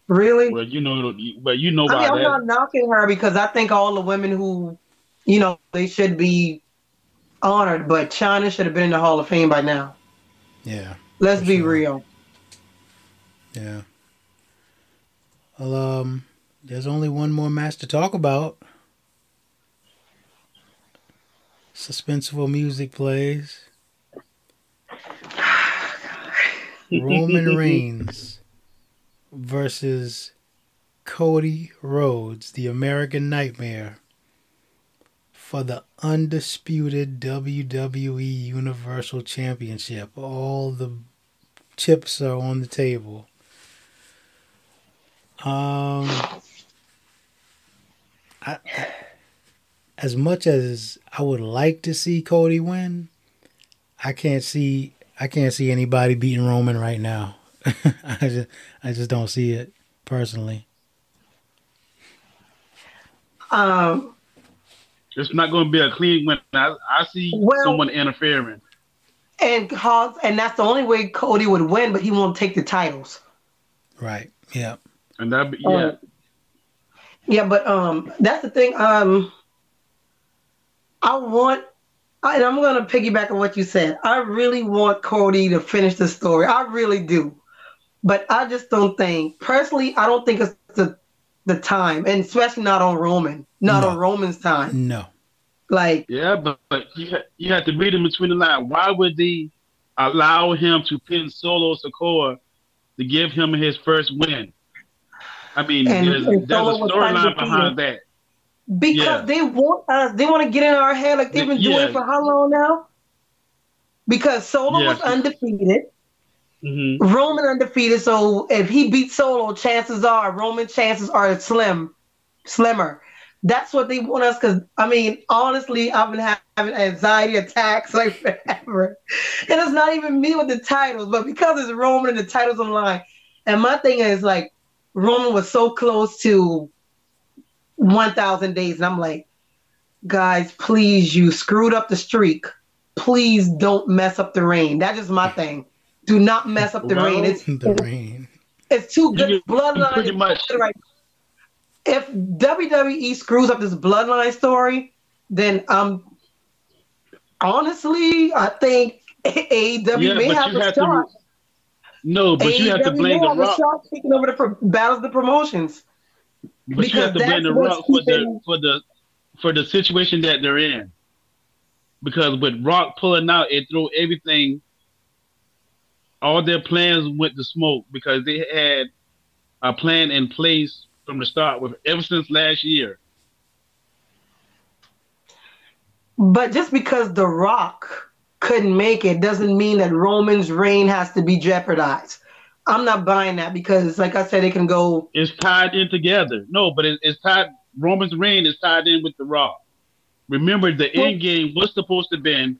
Really? Well, you know, but you know. I mean, I'm that. not knocking her because I think all the women who, you know, they should be honored, but Chyna should have been in the Hall of Fame by now. Yeah. Let's be sure. real. Yeah. Well, um, there's only one more match to talk about. Suspenseful music plays. Roman Reigns versus Cody Rhodes, the American Nightmare, for the undisputed WWE Universal Championship. All the chips are on the table. Um, I, I as much as I would like to see Cody win, I can't see I can't see anybody beating Roman right now. I just I just don't see it personally. Um, it's not going to be a clean win. I, I see well, someone interfering. And cause, and that's the only way Cody would win, but he won't take the titles. Right. Yeah. And that yeah. Um, yeah, but um, that's the thing. Um, I want, and I'm going to piggyback on what you said. I really want Cody to finish the story. I really do. But I just don't think, personally, I don't think it's the the time, and especially not on Roman, not no. on Roman's time. No. Like yeah, but, but you ha- you have to read in between the lines. Why would they allow him to pin Solo Sikoa to give him his first win? I mean, and, there's, and there's a storyline behind that. Because yeah. they want us, they want to get in our head like they've been yeah. doing for how long now? Because Solo yeah. was undefeated. Mm-hmm. Roman undefeated, so if he beats Solo, chances are Roman chances are slim, slimmer. That's what they want us. Because I mean, honestly, I've been having anxiety attacks like forever, and it's not even me with the titles, but because it's Roman and the titles online. And my thing is like, Roman was so close to 1,000 days. And I'm like, guys, please, you screwed up the streak. Please don't mess up the reign. That is my thing. Do not mess up the well, reign. It's the reign. It's too good. Bloodline. Pretty much. Right. If WWE screws up this bloodline story, then um, honestly, I think AEW yeah, may have a shot. no, but AEW you have to blame the Rock. taking over the pro- battles, the promotions. But because you have to blame the Rock for the for the for the situation that they're in. Because with Rock pulling out, it threw everything. All their plans went to smoke because they had a plan in place from the start with ever since last year. But just because The Rock couldn't make it doesn't mean that Roman's reign has to be jeopardized. I'm not buying that because, like I said, it can go. It's tied in together. No, but it, it's tied. Roman's reign is tied in with the Rock. Remember, the well, end game was supposed to be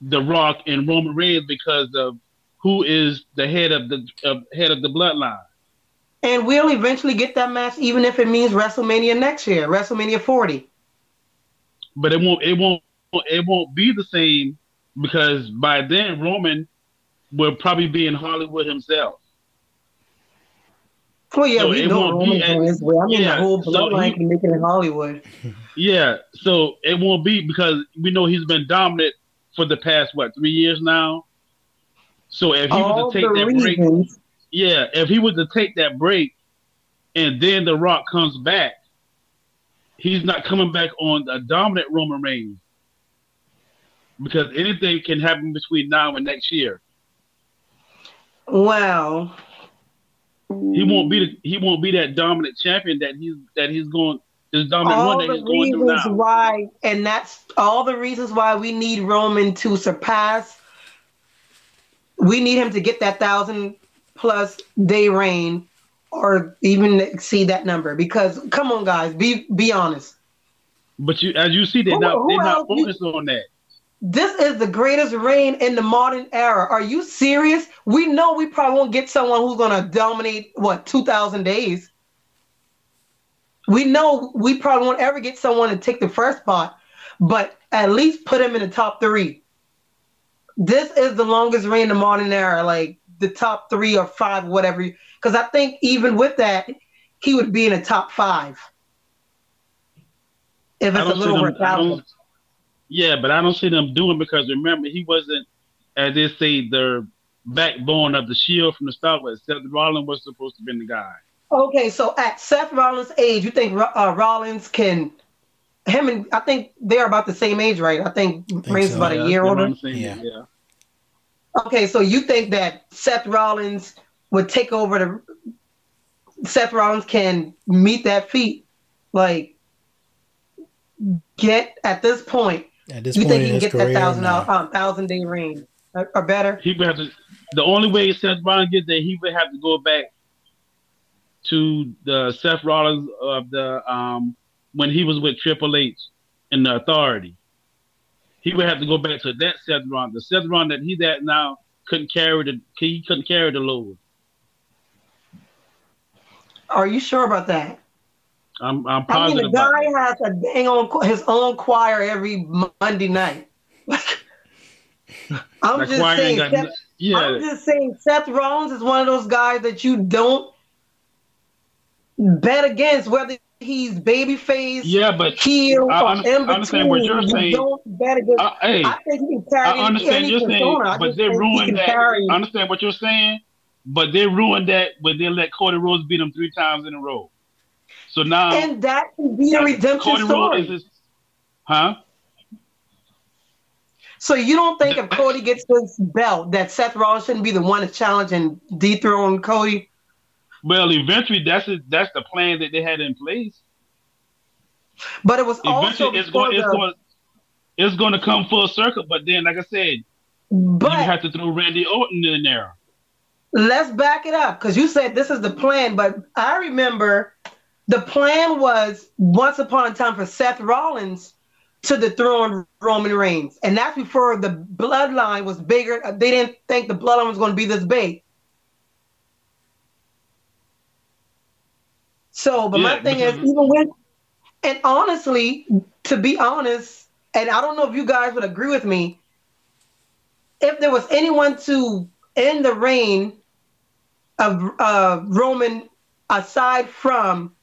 the Rock and Roman Reigns because of who is the head of the uh, head of the bloodline. And we'll eventually get that match, even if it means WrestleMania next year, WrestleMania 40. But it won't. It won't. It won't be the same because by then Roman will probably be in Hollywood himself. Well, yeah, so we know Roman's on his way. I mean, yeah, the whole bloodline so can make it in Hollywood. Yeah, so it won't be because we know he's been dominant for the past what three years now. So if he All was to take that reasons. break, yeah, if he was to take that break, and then The Rock comes back, he's not coming back on a dominant Roman Reigns because anything can happen between now and next year. Well, he won't be the, he won't be that dominant champion that he's that he's going This dominant all run that the he's going through reasons now. why, and that's all the reasons why we need Roman to surpass. We need him to get that thousand plus day reign or even exceed that number. Because come on, guys, be be honest. But you, as you see, they're Who- not who they're not else you- focused on that. This is the greatest reign in the modern era. Are you serious? We know we probably won't get someone who's gonna dominate what two thousand days. We know we probably won't ever get someone to take the first spot, but at least put him in the top three. This is the longest reign in the modern era, like the top three or five, whatever. Because I think even with that, he would be in the top five. If it's a little them. worth I out. don't, yeah, but I don't see them doing because remember he wasn't, as they say, the backbone of the Shield from the start. But Seth Rollins was supposed to be the guy. Okay, so at Seth Rollins' age, you think uh, Rollins can him and I think they're about the same age, right? I think, Think Reigns is so, about Yeah, a year older. Yeah. yeah. Okay, so you think that Seth Rollins would take over the Seth Rollins can meet that feat, like get at this point. At this you point think he can get that thousand no. um, thousand day reign or, or better? He would have to. The only way Seth Rollins gets there, he would have to go back to the Seth Rollins of the um when he was with Triple H in the Authority. He would have to go back to that Seth Rollins. The Seth Rollins that he's at now couldn't carry the he couldn't carry the load. Are you sure about that? I'm I'm positive. I mean, the guy has a dang on his own choir every Monday night. I'm That just saying, got Seth, yeah, I'm just saying, Seth Rollins is one of those guys that you don't bet against, whether he's babyface, yeah, but heel, I or I understand what you're You saying. against. uh, hey, I think he can carry I understand you're saying, but they ruined that. carry- I understand what you're saying, but they ruined that when they let Cody Rhodes beat him three times in a row. So now and that can be a redemption Cody story. Is his, huh? So you don't think if Cody gets this belt that Seth Rollins shouldn't be the one to challenge and dethrone Cody? Well, eventually that's it, that's the plan that they had in place. But it was also Eventually, it's before going it's going it's going to come full circle. But then, like I said, but you have to throw Randy Orton in there. let's back it up because you said this is the plan. But I remember the plan was once upon a time for Seth Rollins to dethrone Roman Reigns, and that's before the bloodline was bigger. They didn't think the bloodline was going to be this big. So, but my thing is, even with, and honestly, to be honest, and I don't know if you guys would agree with me, if there was anyone to end the reign of uh, Roman aside from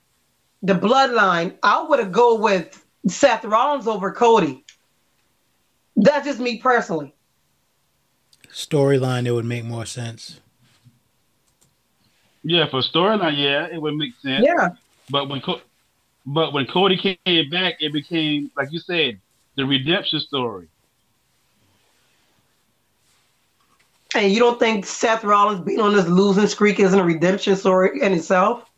the bloodline, I would have go with Seth Rollins over Cody. That's just me personally. Storyline, it would make more sense. Yeah, for storyline, yeah, it would make sense. Yeah. But when Co- but when Cody came back, it became like you said, the redemption story. And you don't think Seth Rollins being on this losing streak isn't a redemption story in itself?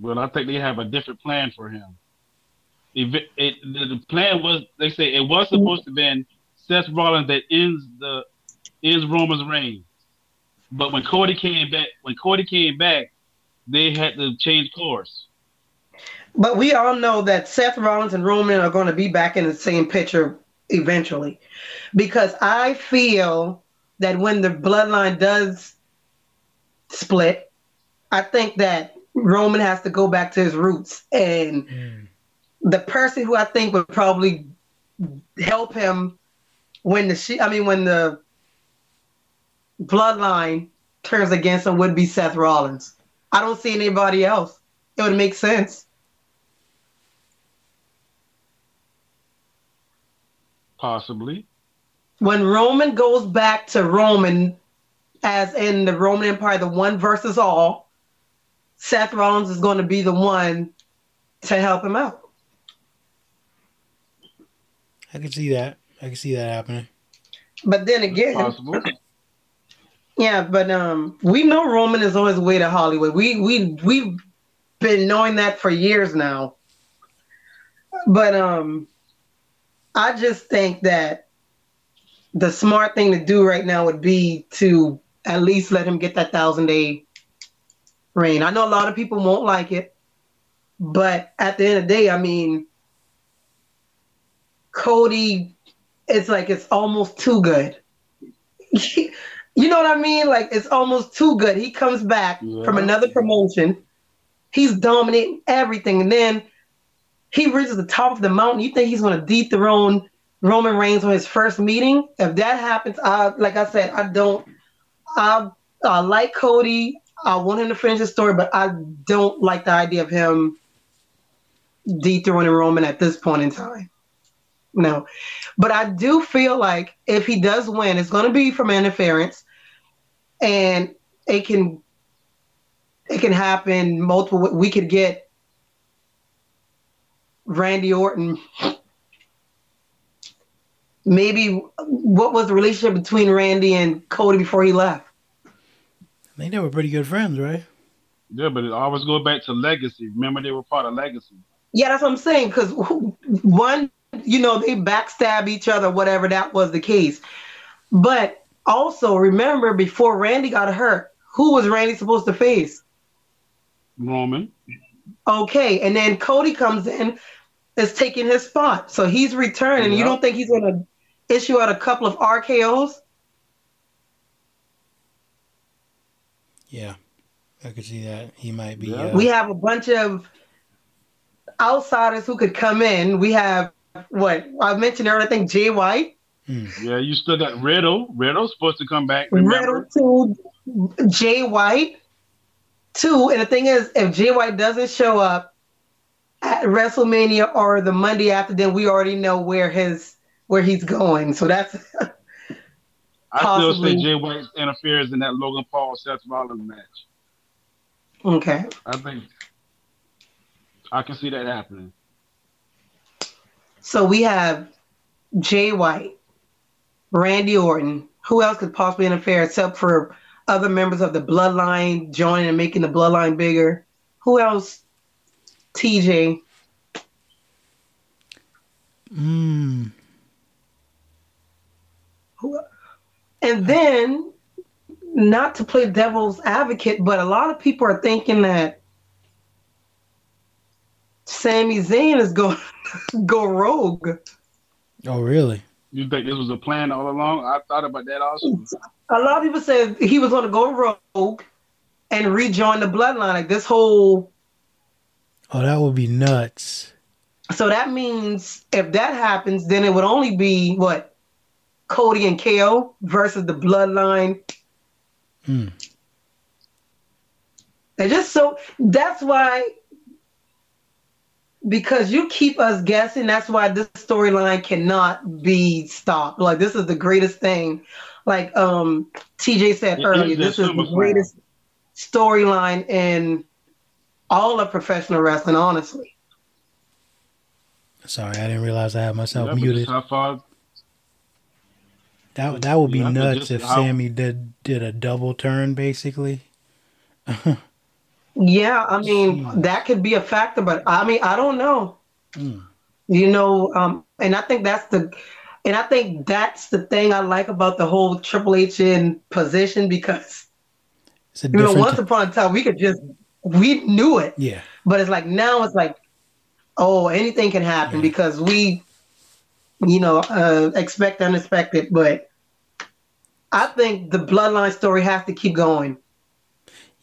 Well, I think they have a different plan for him. It, it, the, the plan was, they say it was supposed to be Seth Rollins that ends the ends Roman's reign. But when Cody came back, when Cody came back, they had to change course. But we all know that Seth Rollins and Roman are going to be back in the same picture eventually. Because I feel that when the bloodline does split, I think that Roman has to go back to his roots. And Mm. the person who I think would probably help him when the she I mean when the bloodline turns against him would be Seth Rollins. I don't see anybody else. It would make sense. Possibly. when Roman goes back to Roman, as in the Roman Empire, the one versus all, Seth Rollins is going to be the one to help him out. I can see that. I can see that happening. But then again, Possible. Yeah, but um, we know Roman is on his way to Hollywood. We we we've been knowing that for years now. But um I just think that the smart thing to do right now would be to at least let him get that thousand day reign. I know a lot of people won't like it, but at the end of the day, I mean, Cody, it's like it's almost too good. You know what I mean? Like it's almost too good. He comes back yeah. from another promotion. He's dominating everything, and then he reaches the top of the mountain. You think he's going to dethrone Roman Reigns on his first meeting? If that happens, I like I said, I don't. I I like Cody. I want him to finish the story, but I don't like the idea of him dethroning Roman at this point in time. No, but I do feel like if he does win, it's going to be from interference, and it can it can happen multiple. We could get Randy Orton. Maybe what was the relationship between Randy and Cody before he left? I think they were pretty good friends, right? Yeah, but it always goes back to legacy. Remember, they were part of legacy. Yeah, that's what I'm saying. Because one, you know, they backstab each other, whatever that was the case. But also remember, before Randy got hurt, who was Randy supposed to face? Roman. Okay, and then Cody comes in, is taking his spot, so he's returning. Yep. You don't think he's going to issue out a couple of RKO's? Yeah, I could see that. He might be. Yeah. Uh, we have a bunch of outsiders who could come in. We have what I mentioned earlier. I think Jay White. Hmm. Yeah, you still got Riddle. Riddle's supposed to come back. Remember? Riddle to Jay White. Two, and the thing is, if Jay White doesn't show up at WrestleMania or the Monday after, then we already know where his where he's going. So that's. I still say Jay White interferes in that Logan Paul Seth Rollins match. Okay. I think I can see that happening. So we have Jay White, Randy Orton. Who else could possibly interfere except for other members of the bloodline joining and making the bloodline bigger? Who else? TJ. Mm. Who? And then, not to play devil's advocate, but a lot of people are thinking that Sami Zayn is going go rogue. Oh, really? You think this was a plan all along? I thought about that also. A lot of people said he was going to go rogue and rejoin the bloodline. Like this whole. Oh, that would be nuts. So that means if that happens, then it would only be what Cody and KO versus the bloodline. Hmm. And just so that's why because you keep us guessing. That's why this storyline cannot be stopped. Like this is the greatest thing. Like um TJ said it earlier, is this is the greatest storyline in all of professional wrestling. Honestly. Sorry, I didn't realize I had myself yeah, muted. That that would be yeah, nuts if how... Sami did did a double turn, basically. Yeah, I mean Jeez. that could be a factor, but I mean I don't know. Mm. You know, um, and I think that's the, and I think that's the thing I like about the whole Triple H in position because, you know, once upon a time we could just we knew it. Yeah. But it's like now it's like, oh, anything can happen yeah. because we, you know, uh, expect unexpected. But I think the bloodline story has to keep going.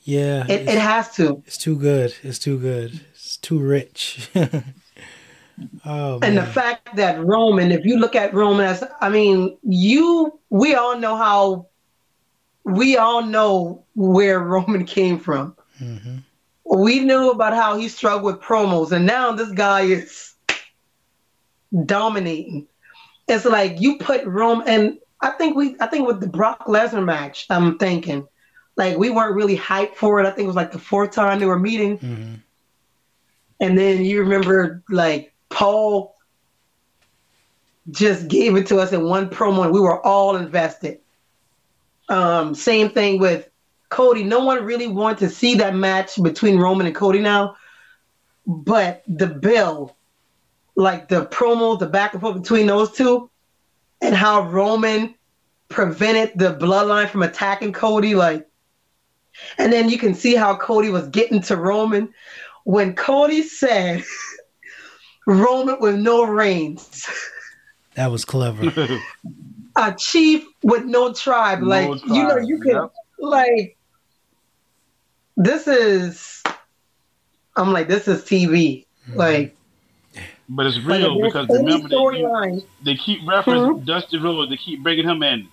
Yeah, it, it has to. It's too good. It's too good. It's too rich. oh, and the fact that Roman, if you look at Roman as, I mean, you, we all know how, we all know where Roman came from. Mm-hmm. We knew about how he struggled with promos, and now this guy is dominating. It's like you put Roman, and I think we, I think with the Brock Lesnar match, I'm thinking like we weren't really hyped for it. I think it was like the fourth time they were meeting. Mm-hmm. And then you remember like Paul just gave it to us in one promo and we were all invested. Um, same thing with Cody. No one really wanted to see that match between Roman and Cody now. but the bill, like the promo, the back and forth between those two, and how Roman prevented the bloodline from attacking Cody, like, and then you can see how Cody was getting to Roman when Cody said Roman with no reins. That was clever. a chief with no tribe. No like, tribe. you know, you can, yep. like, this is, I'm like, this is TV. Mm-hmm. Like, but it's real like because remember they keep, they keep referencing mm-hmm. Dusty Rhodes. They keep bringing him in.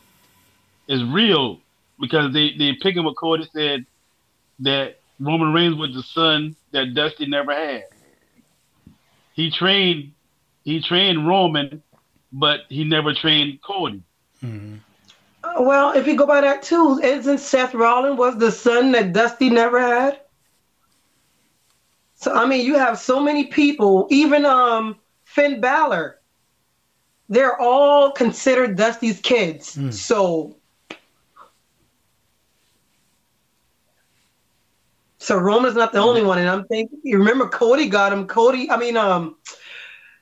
It's real because they they pick him what Cody said that Roman Reigns was the son that Dusty never had. He trained he trained Roman, but he never trained Cody. Mm-hmm. Well, if you go by that too, isn't Seth Rollins was the son that Dusty never had? So I mean, you have so many people, even um Finn Balor. They're all considered Dusty's kids. Mm. So So Roman's not the only one, and I'm thinking. You remember Cody got him. Cody, I mean, um,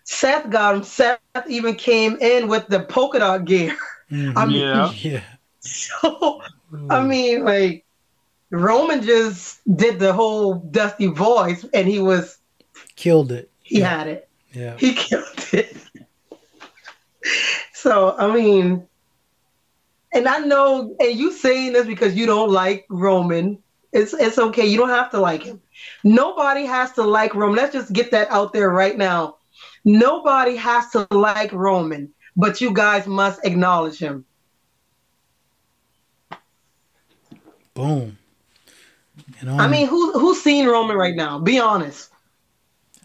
Seth got him. Seth even came in with the polka dot gear. Mm-hmm. I mean, yeah. yeah. So I mean, like Roman just did the whole Dusty voice, and he was killed it. He yeah. had it. Yeah, he killed it. so I mean, and I know, and you saying this because you don't like Roman. It's it's okay. You don't have to like him. Nobody has to like Roman. Let's just get that out there right now. Nobody has to like Roman, but you guys must acknowledge him. Boom. You know, I mean, who who's seen Roman right now? Be honest.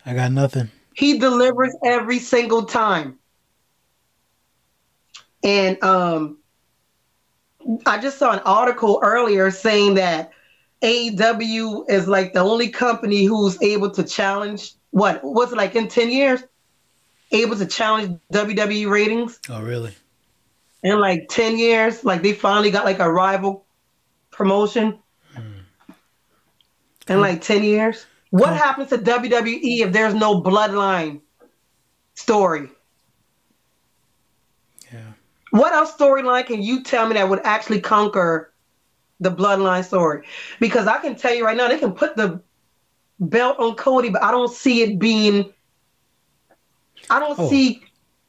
I got nothing. He delivers every single time. And um I just saw an article earlier saying that AEW is like the only company who's able to challenge what was it like in 10 years? Able to challenge WWE ratings. Oh really? In like 10 years, like they finally got like a rival promotion. Hmm. In like 10 years. What happens to WWE if there's no bloodline story? Yeah. What else storyline can you tell me that would actually conquer the bloodline story because I can tell you right now they can put the belt on Cody, but I don't see it being. I don't oh. see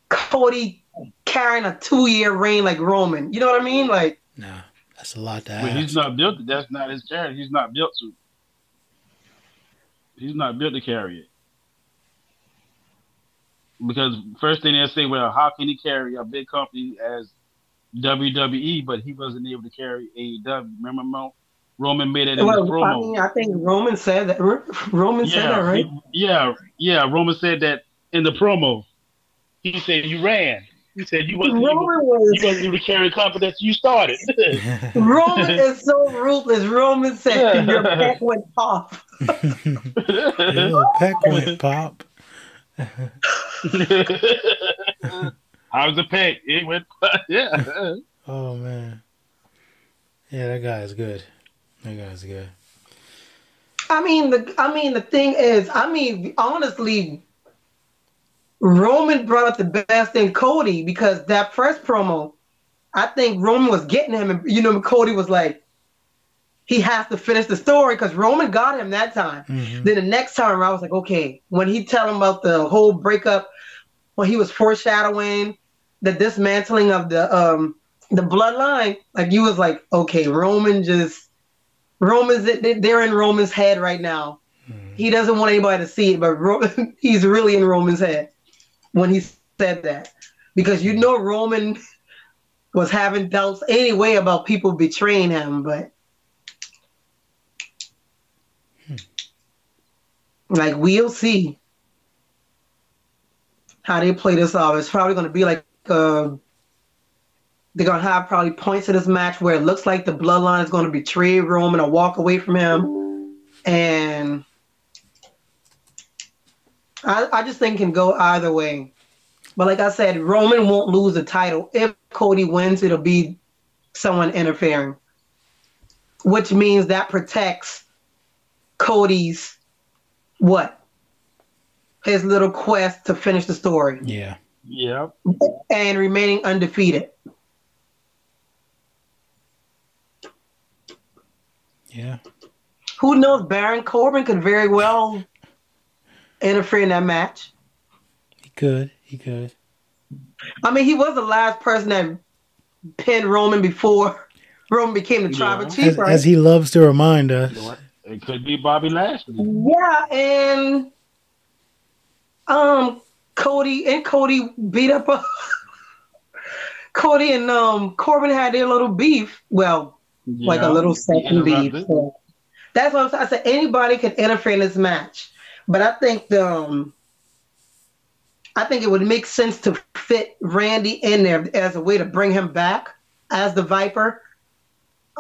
Cody carrying a two-year reign like Roman. You know what I mean? Like, no, that's a lot to ask. he's not built. That's not his character. He's not built to. He's not built to carry it. Because first thing they say, well, how can he carry a big company as WWE, but he wasn't able to carry AEW. Remember, Mo? Roman made it in well, the promo. I mean, I think Roman said that. Roman yeah, said that, right? He, yeah, yeah. Roman said that in the promo. He said you ran. He said you wasn't, Roman able, was, you wasn't able to carry confidence you started. Roman is so ruthless. Roman said your peck went pop. your peck went pop. How's the pay? It went, yeah. oh man, yeah, that guy is good. That guy's good. I mean, the I mean, the thing is, I mean, honestly, Roman brought up the best in Cody because that first promo, I think Roman was getting him, and you know, Cody was like, he has to finish the story because Roman got him that time. Mm-hmm. Then the next time, I was like, okay, when he tell him about the whole breakup when he was foreshadowing the dismantling of the um the bloodline, like you was like, okay, Roman just Roman's they're in Roman's head right now. Mm-hmm. He doesn't want anybody to see it, but Roman, he's really in Roman's head when he said that because you know Roman was having doubts anyway about people betraying him, but hmm. like we'll see how they play this off. It's probably going to be like uh, they're going to have probably points in this match where it looks like the bloodline is going to betray Roman or walk away from him. And I, I just think it can go either way. But like I said, Roman won't lose the title. If Cody wins, it'll be someone interfering, which means that protects Cody's what his little quest to finish the story. Yeah. Yep. And remaining undefeated. Yeah. Who knows? Baron Corbin could very well interfere in that match. He could. He could. I mean, he was the last person that pinned Roman before Roman became the tribal chief. As, right? as, he loves to remind us. It could be Bobby Lashley. Yeah, and um, Cody and Cody beat up a Cody and um Corbin had their little beef. Well, yeah, like a little second beef. So that's what I'm saying. I said anybody can interfere in this match, but I think the um, I think it would make sense to fit Randy in there as a way to bring him back as the Viper.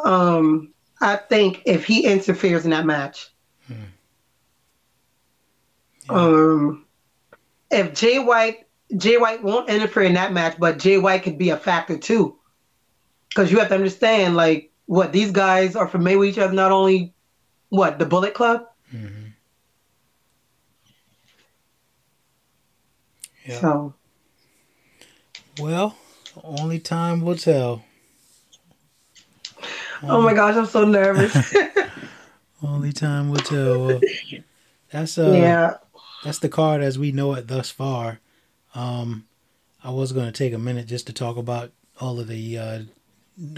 Um, I think if he interferes in that match, hmm. yeah. um, if Jay White, Jay White won't interfere in that match, but Jay White could be a factor too, because you have to understand, like, what these guys are familiar with each other. Not only what the Bullet Club. Mm-hmm. Yeah. So. Well, only time will tell. oh my gosh, I'm so nervous. only time will tell. Well, that's uh, yeah that's the card as we know it thus far. Um, I was going to take a minute just to talk about all of the uh,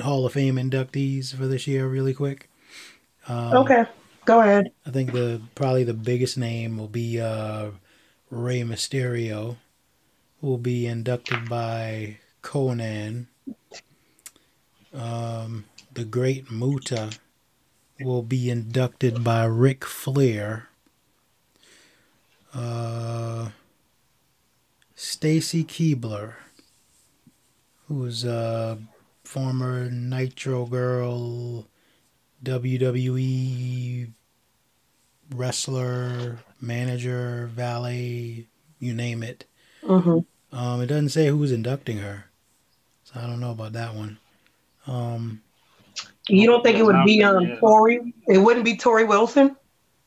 Hall of Fame inductees for this year, really quick. Um, okay, go ahead. I think the probably the biggest name will be uh, Rey Mysterio, who will be inducted by Konnan. Um, the Great Muta will be inducted by Ric Flair. Uh, Stacy Keibler, who was a former Nitro Girl, WWE wrestler, manager, valet, you name it. Mm-hmm. Um, it doesn't say who's inducting her, so I don't know about that one. Um, you don't think it would be um, Torrie? It wouldn't be Torrie Wilson?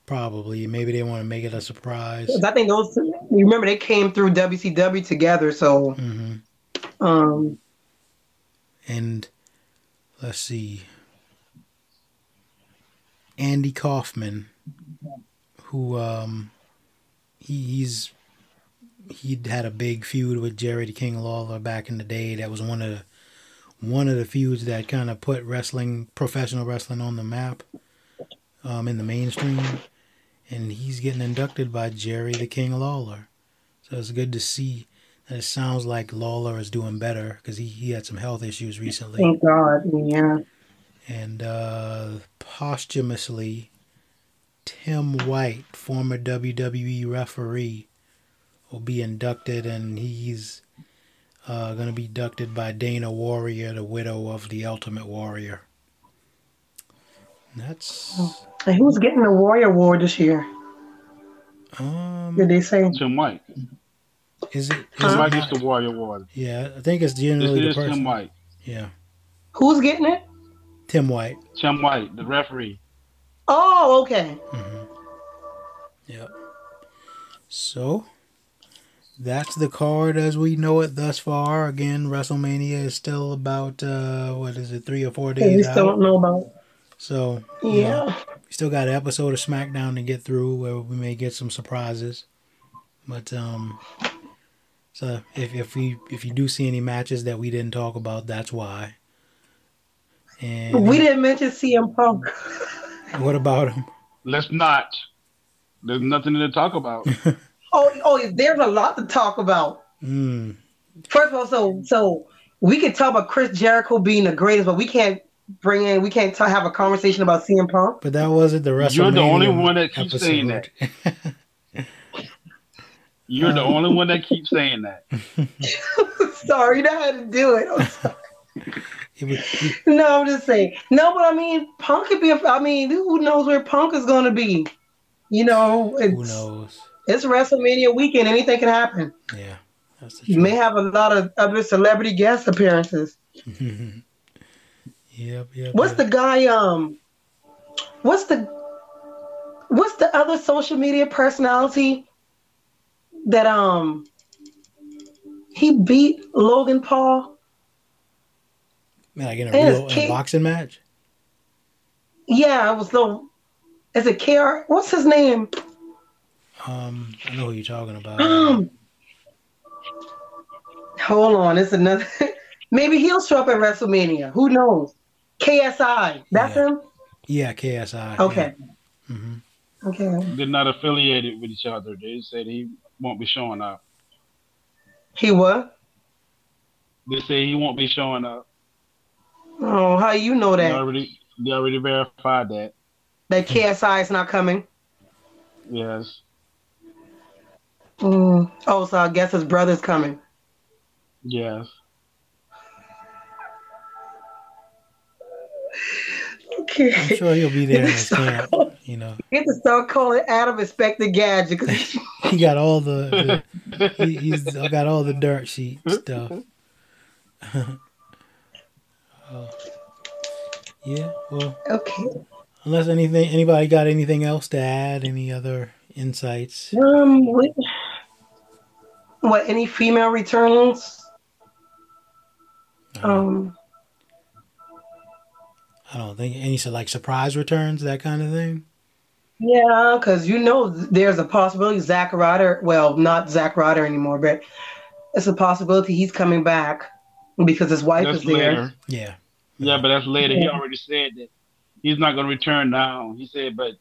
Probably. Maybe they want to make it a surprise. I think those. You remember they came through WCW together, so. Mm-hmm. Um. And let's see. Andy Kaufman, who um, he, he's he had a big feud with Jerry the King Lawler back in the day. That was one of the one of the feuds that kind of put wrestling, professional wrestling, on the map um, in the mainstream and he's getting inducted by Jerry the King Lawler. So it's good to see that it sounds like Lawler is doing better because he, he had some health issues recently. Thank God, yeah. And uh, posthumously, Tim White, former WWE referee, will be inducted, and he's uh, going to be inducted by Dana Warrior, the widow of the Ultimate Warrior. That's. And who's getting the Warrior Award this year? Um, Did they say? Tim White. Is it? Is Tim White gets the Warrior Award. Yeah, I think it's generally this the person. Tim White. Yeah. Who's getting it? Tim White. Tim White, the referee. Oh, okay. Mm-hmm. Yep. So that's the card as we know it thus far. Again, WrestleMania is still about uh what is it, three or four days? We still out. don't know about so yeah, know, we still got an episode of SmackDown to get through where we may get some surprises. But um, so if if we if you do see any matches that we didn't talk about, that's why. And we didn't mention CM Punk. what about him? Let's not. There's nothing to talk about. oh, oh, there's a lot to talk about. Mm. First of all, so so we can talk about Chris Jericho being the greatest, but we can't bring in. We can't t- have a conversation about CM Punk. But that wasn't the WrestleMania. You're the only one that keeps episode. saying that. You're um, the only one that keeps saying that. sorry, you know how to do it. no, I'm just saying. No, but I mean, Punk could be. A, I mean, who knows where Punk is going to be? You know, who knows? It's WrestleMania weekend. Anything can happen. Yeah, you may have a lot of other celebrity guest appearances. Yep, yep. What's yep. the guy? Um, what's the what's the other social media personality that um he beat Logan Paul? Man, Like in a real in a boxing match? Yeah, it was the. Is it KR? What's his name? Um, I know who you're talking about. Um, hold on, it's another. Maybe he'll show up at WrestleMania. Who knows? KSI. That's yeah. him. Yeah, KSI. Okay. Yeah. Mm-hmm. Okay. They're not affiliated with each other. They said he won't be showing up. He what? They say he won't be showing up. Oh, how you know that? They already, they already verified that. That KSI is not coming. Yes. Mm. Oh, so I guess his brother's coming. Yes. Okay. I'm sure he'll be there in his camp. You know. You have to start calling Adam Inspector Gadget because he got all the, the he, he's got all the dirt sheet stuff. uh, yeah. Well. Okay. Unless anything, anybody got anything else to add? Any other insights? Um. What, what any female returns? Um. I don't think any so like surprise returns, that kind of thing. Yeah, because you know there's a possibility Zack Ryder, well, not Zack Ryder anymore, but it's a possibility he's coming back because his wife that's is there. Later. Yeah. Yeah, but that's later. Yeah. He already said that he's not going to return now. He said, but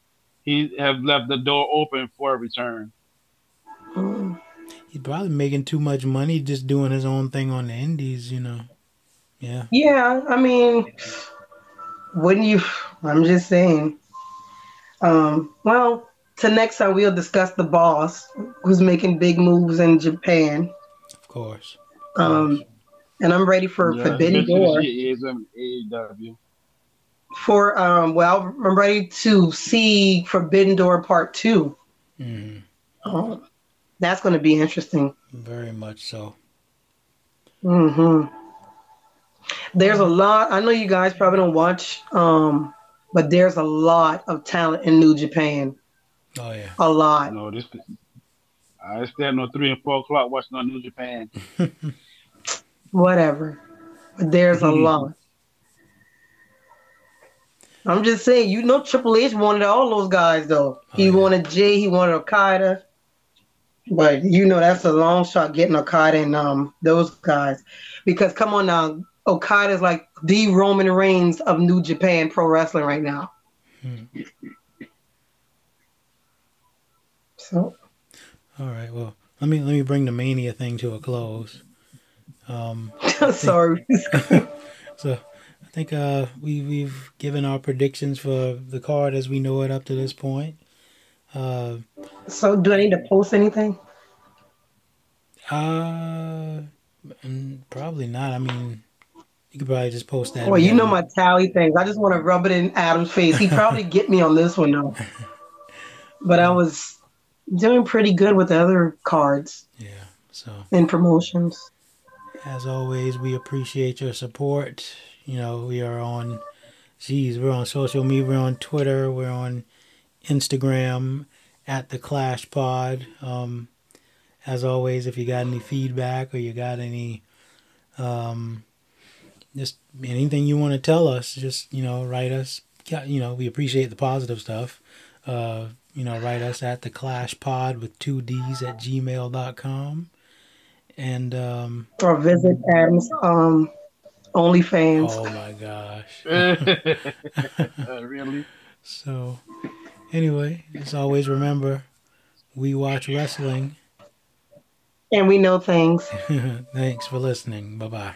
he have left the door open for a return. Mm. He's probably making too much money just doing his own thing on the indies, you know. Yeah. Yeah, I mean, wouldn't you? I'm just saying. Um, well, to next time we'll discuss the boss who's making big moves in Japan. Of course. Um, and I'm ready for yeah, Forbidden Door. Is AEW. For um, well, I'm ready to see Forbidden Door Part 2 mm-hmm. um, that's going to be interesting. Very much so. Hmm. There's a lot. I know you guys probably don't watch, um, but there's a lot of talent in New Japan. Oh yeah, a lot. No, this. I stand on three and four o'clock watching on New Japan. Whatever, but there's a mm-hmm. lot. I'm just saying, you know, Triple H wanted all those guys though. Oh, he yeah. wanted Jay, he wanted Okada, but you know that's a long shot getting Okada and um those guys, because come on now, Okada is like the Roman Reigns of New Japan Pro Wrestling right now. Hmm. So, all right. Well, let me let me bring the Mania thing to a close. Um, Sorry. so, I think uh, we we've given our predictions for the card as we know it up to this point. Uh, so, do I need to post anything? Uh, mm, probably not. I mean, you could probably just post that. Well, you know my tally things. I just want to rub it in Adam's face. He probably get me on this one though. But I was doing pretty good with the other cards. Yeah. So. And promotions. As always, we appreciate your support. You know, we are on, geez, we're on social media. We're on Twitter. We're on Instagram at the Clash Pod. Um, as always, if you got any feedback or you got any um, just anything you want to tell us, just you know, write us. You know, we appreciate the positive stuff. Uh, you know, write us at the Clash Pod with two D's at gmail.com. And um or visit Adam's um OnlyFans. Oh my gosh. uh, really? So anyway, as always remember we watch wrestling. And we know things. Thanks for listening. Bye bye.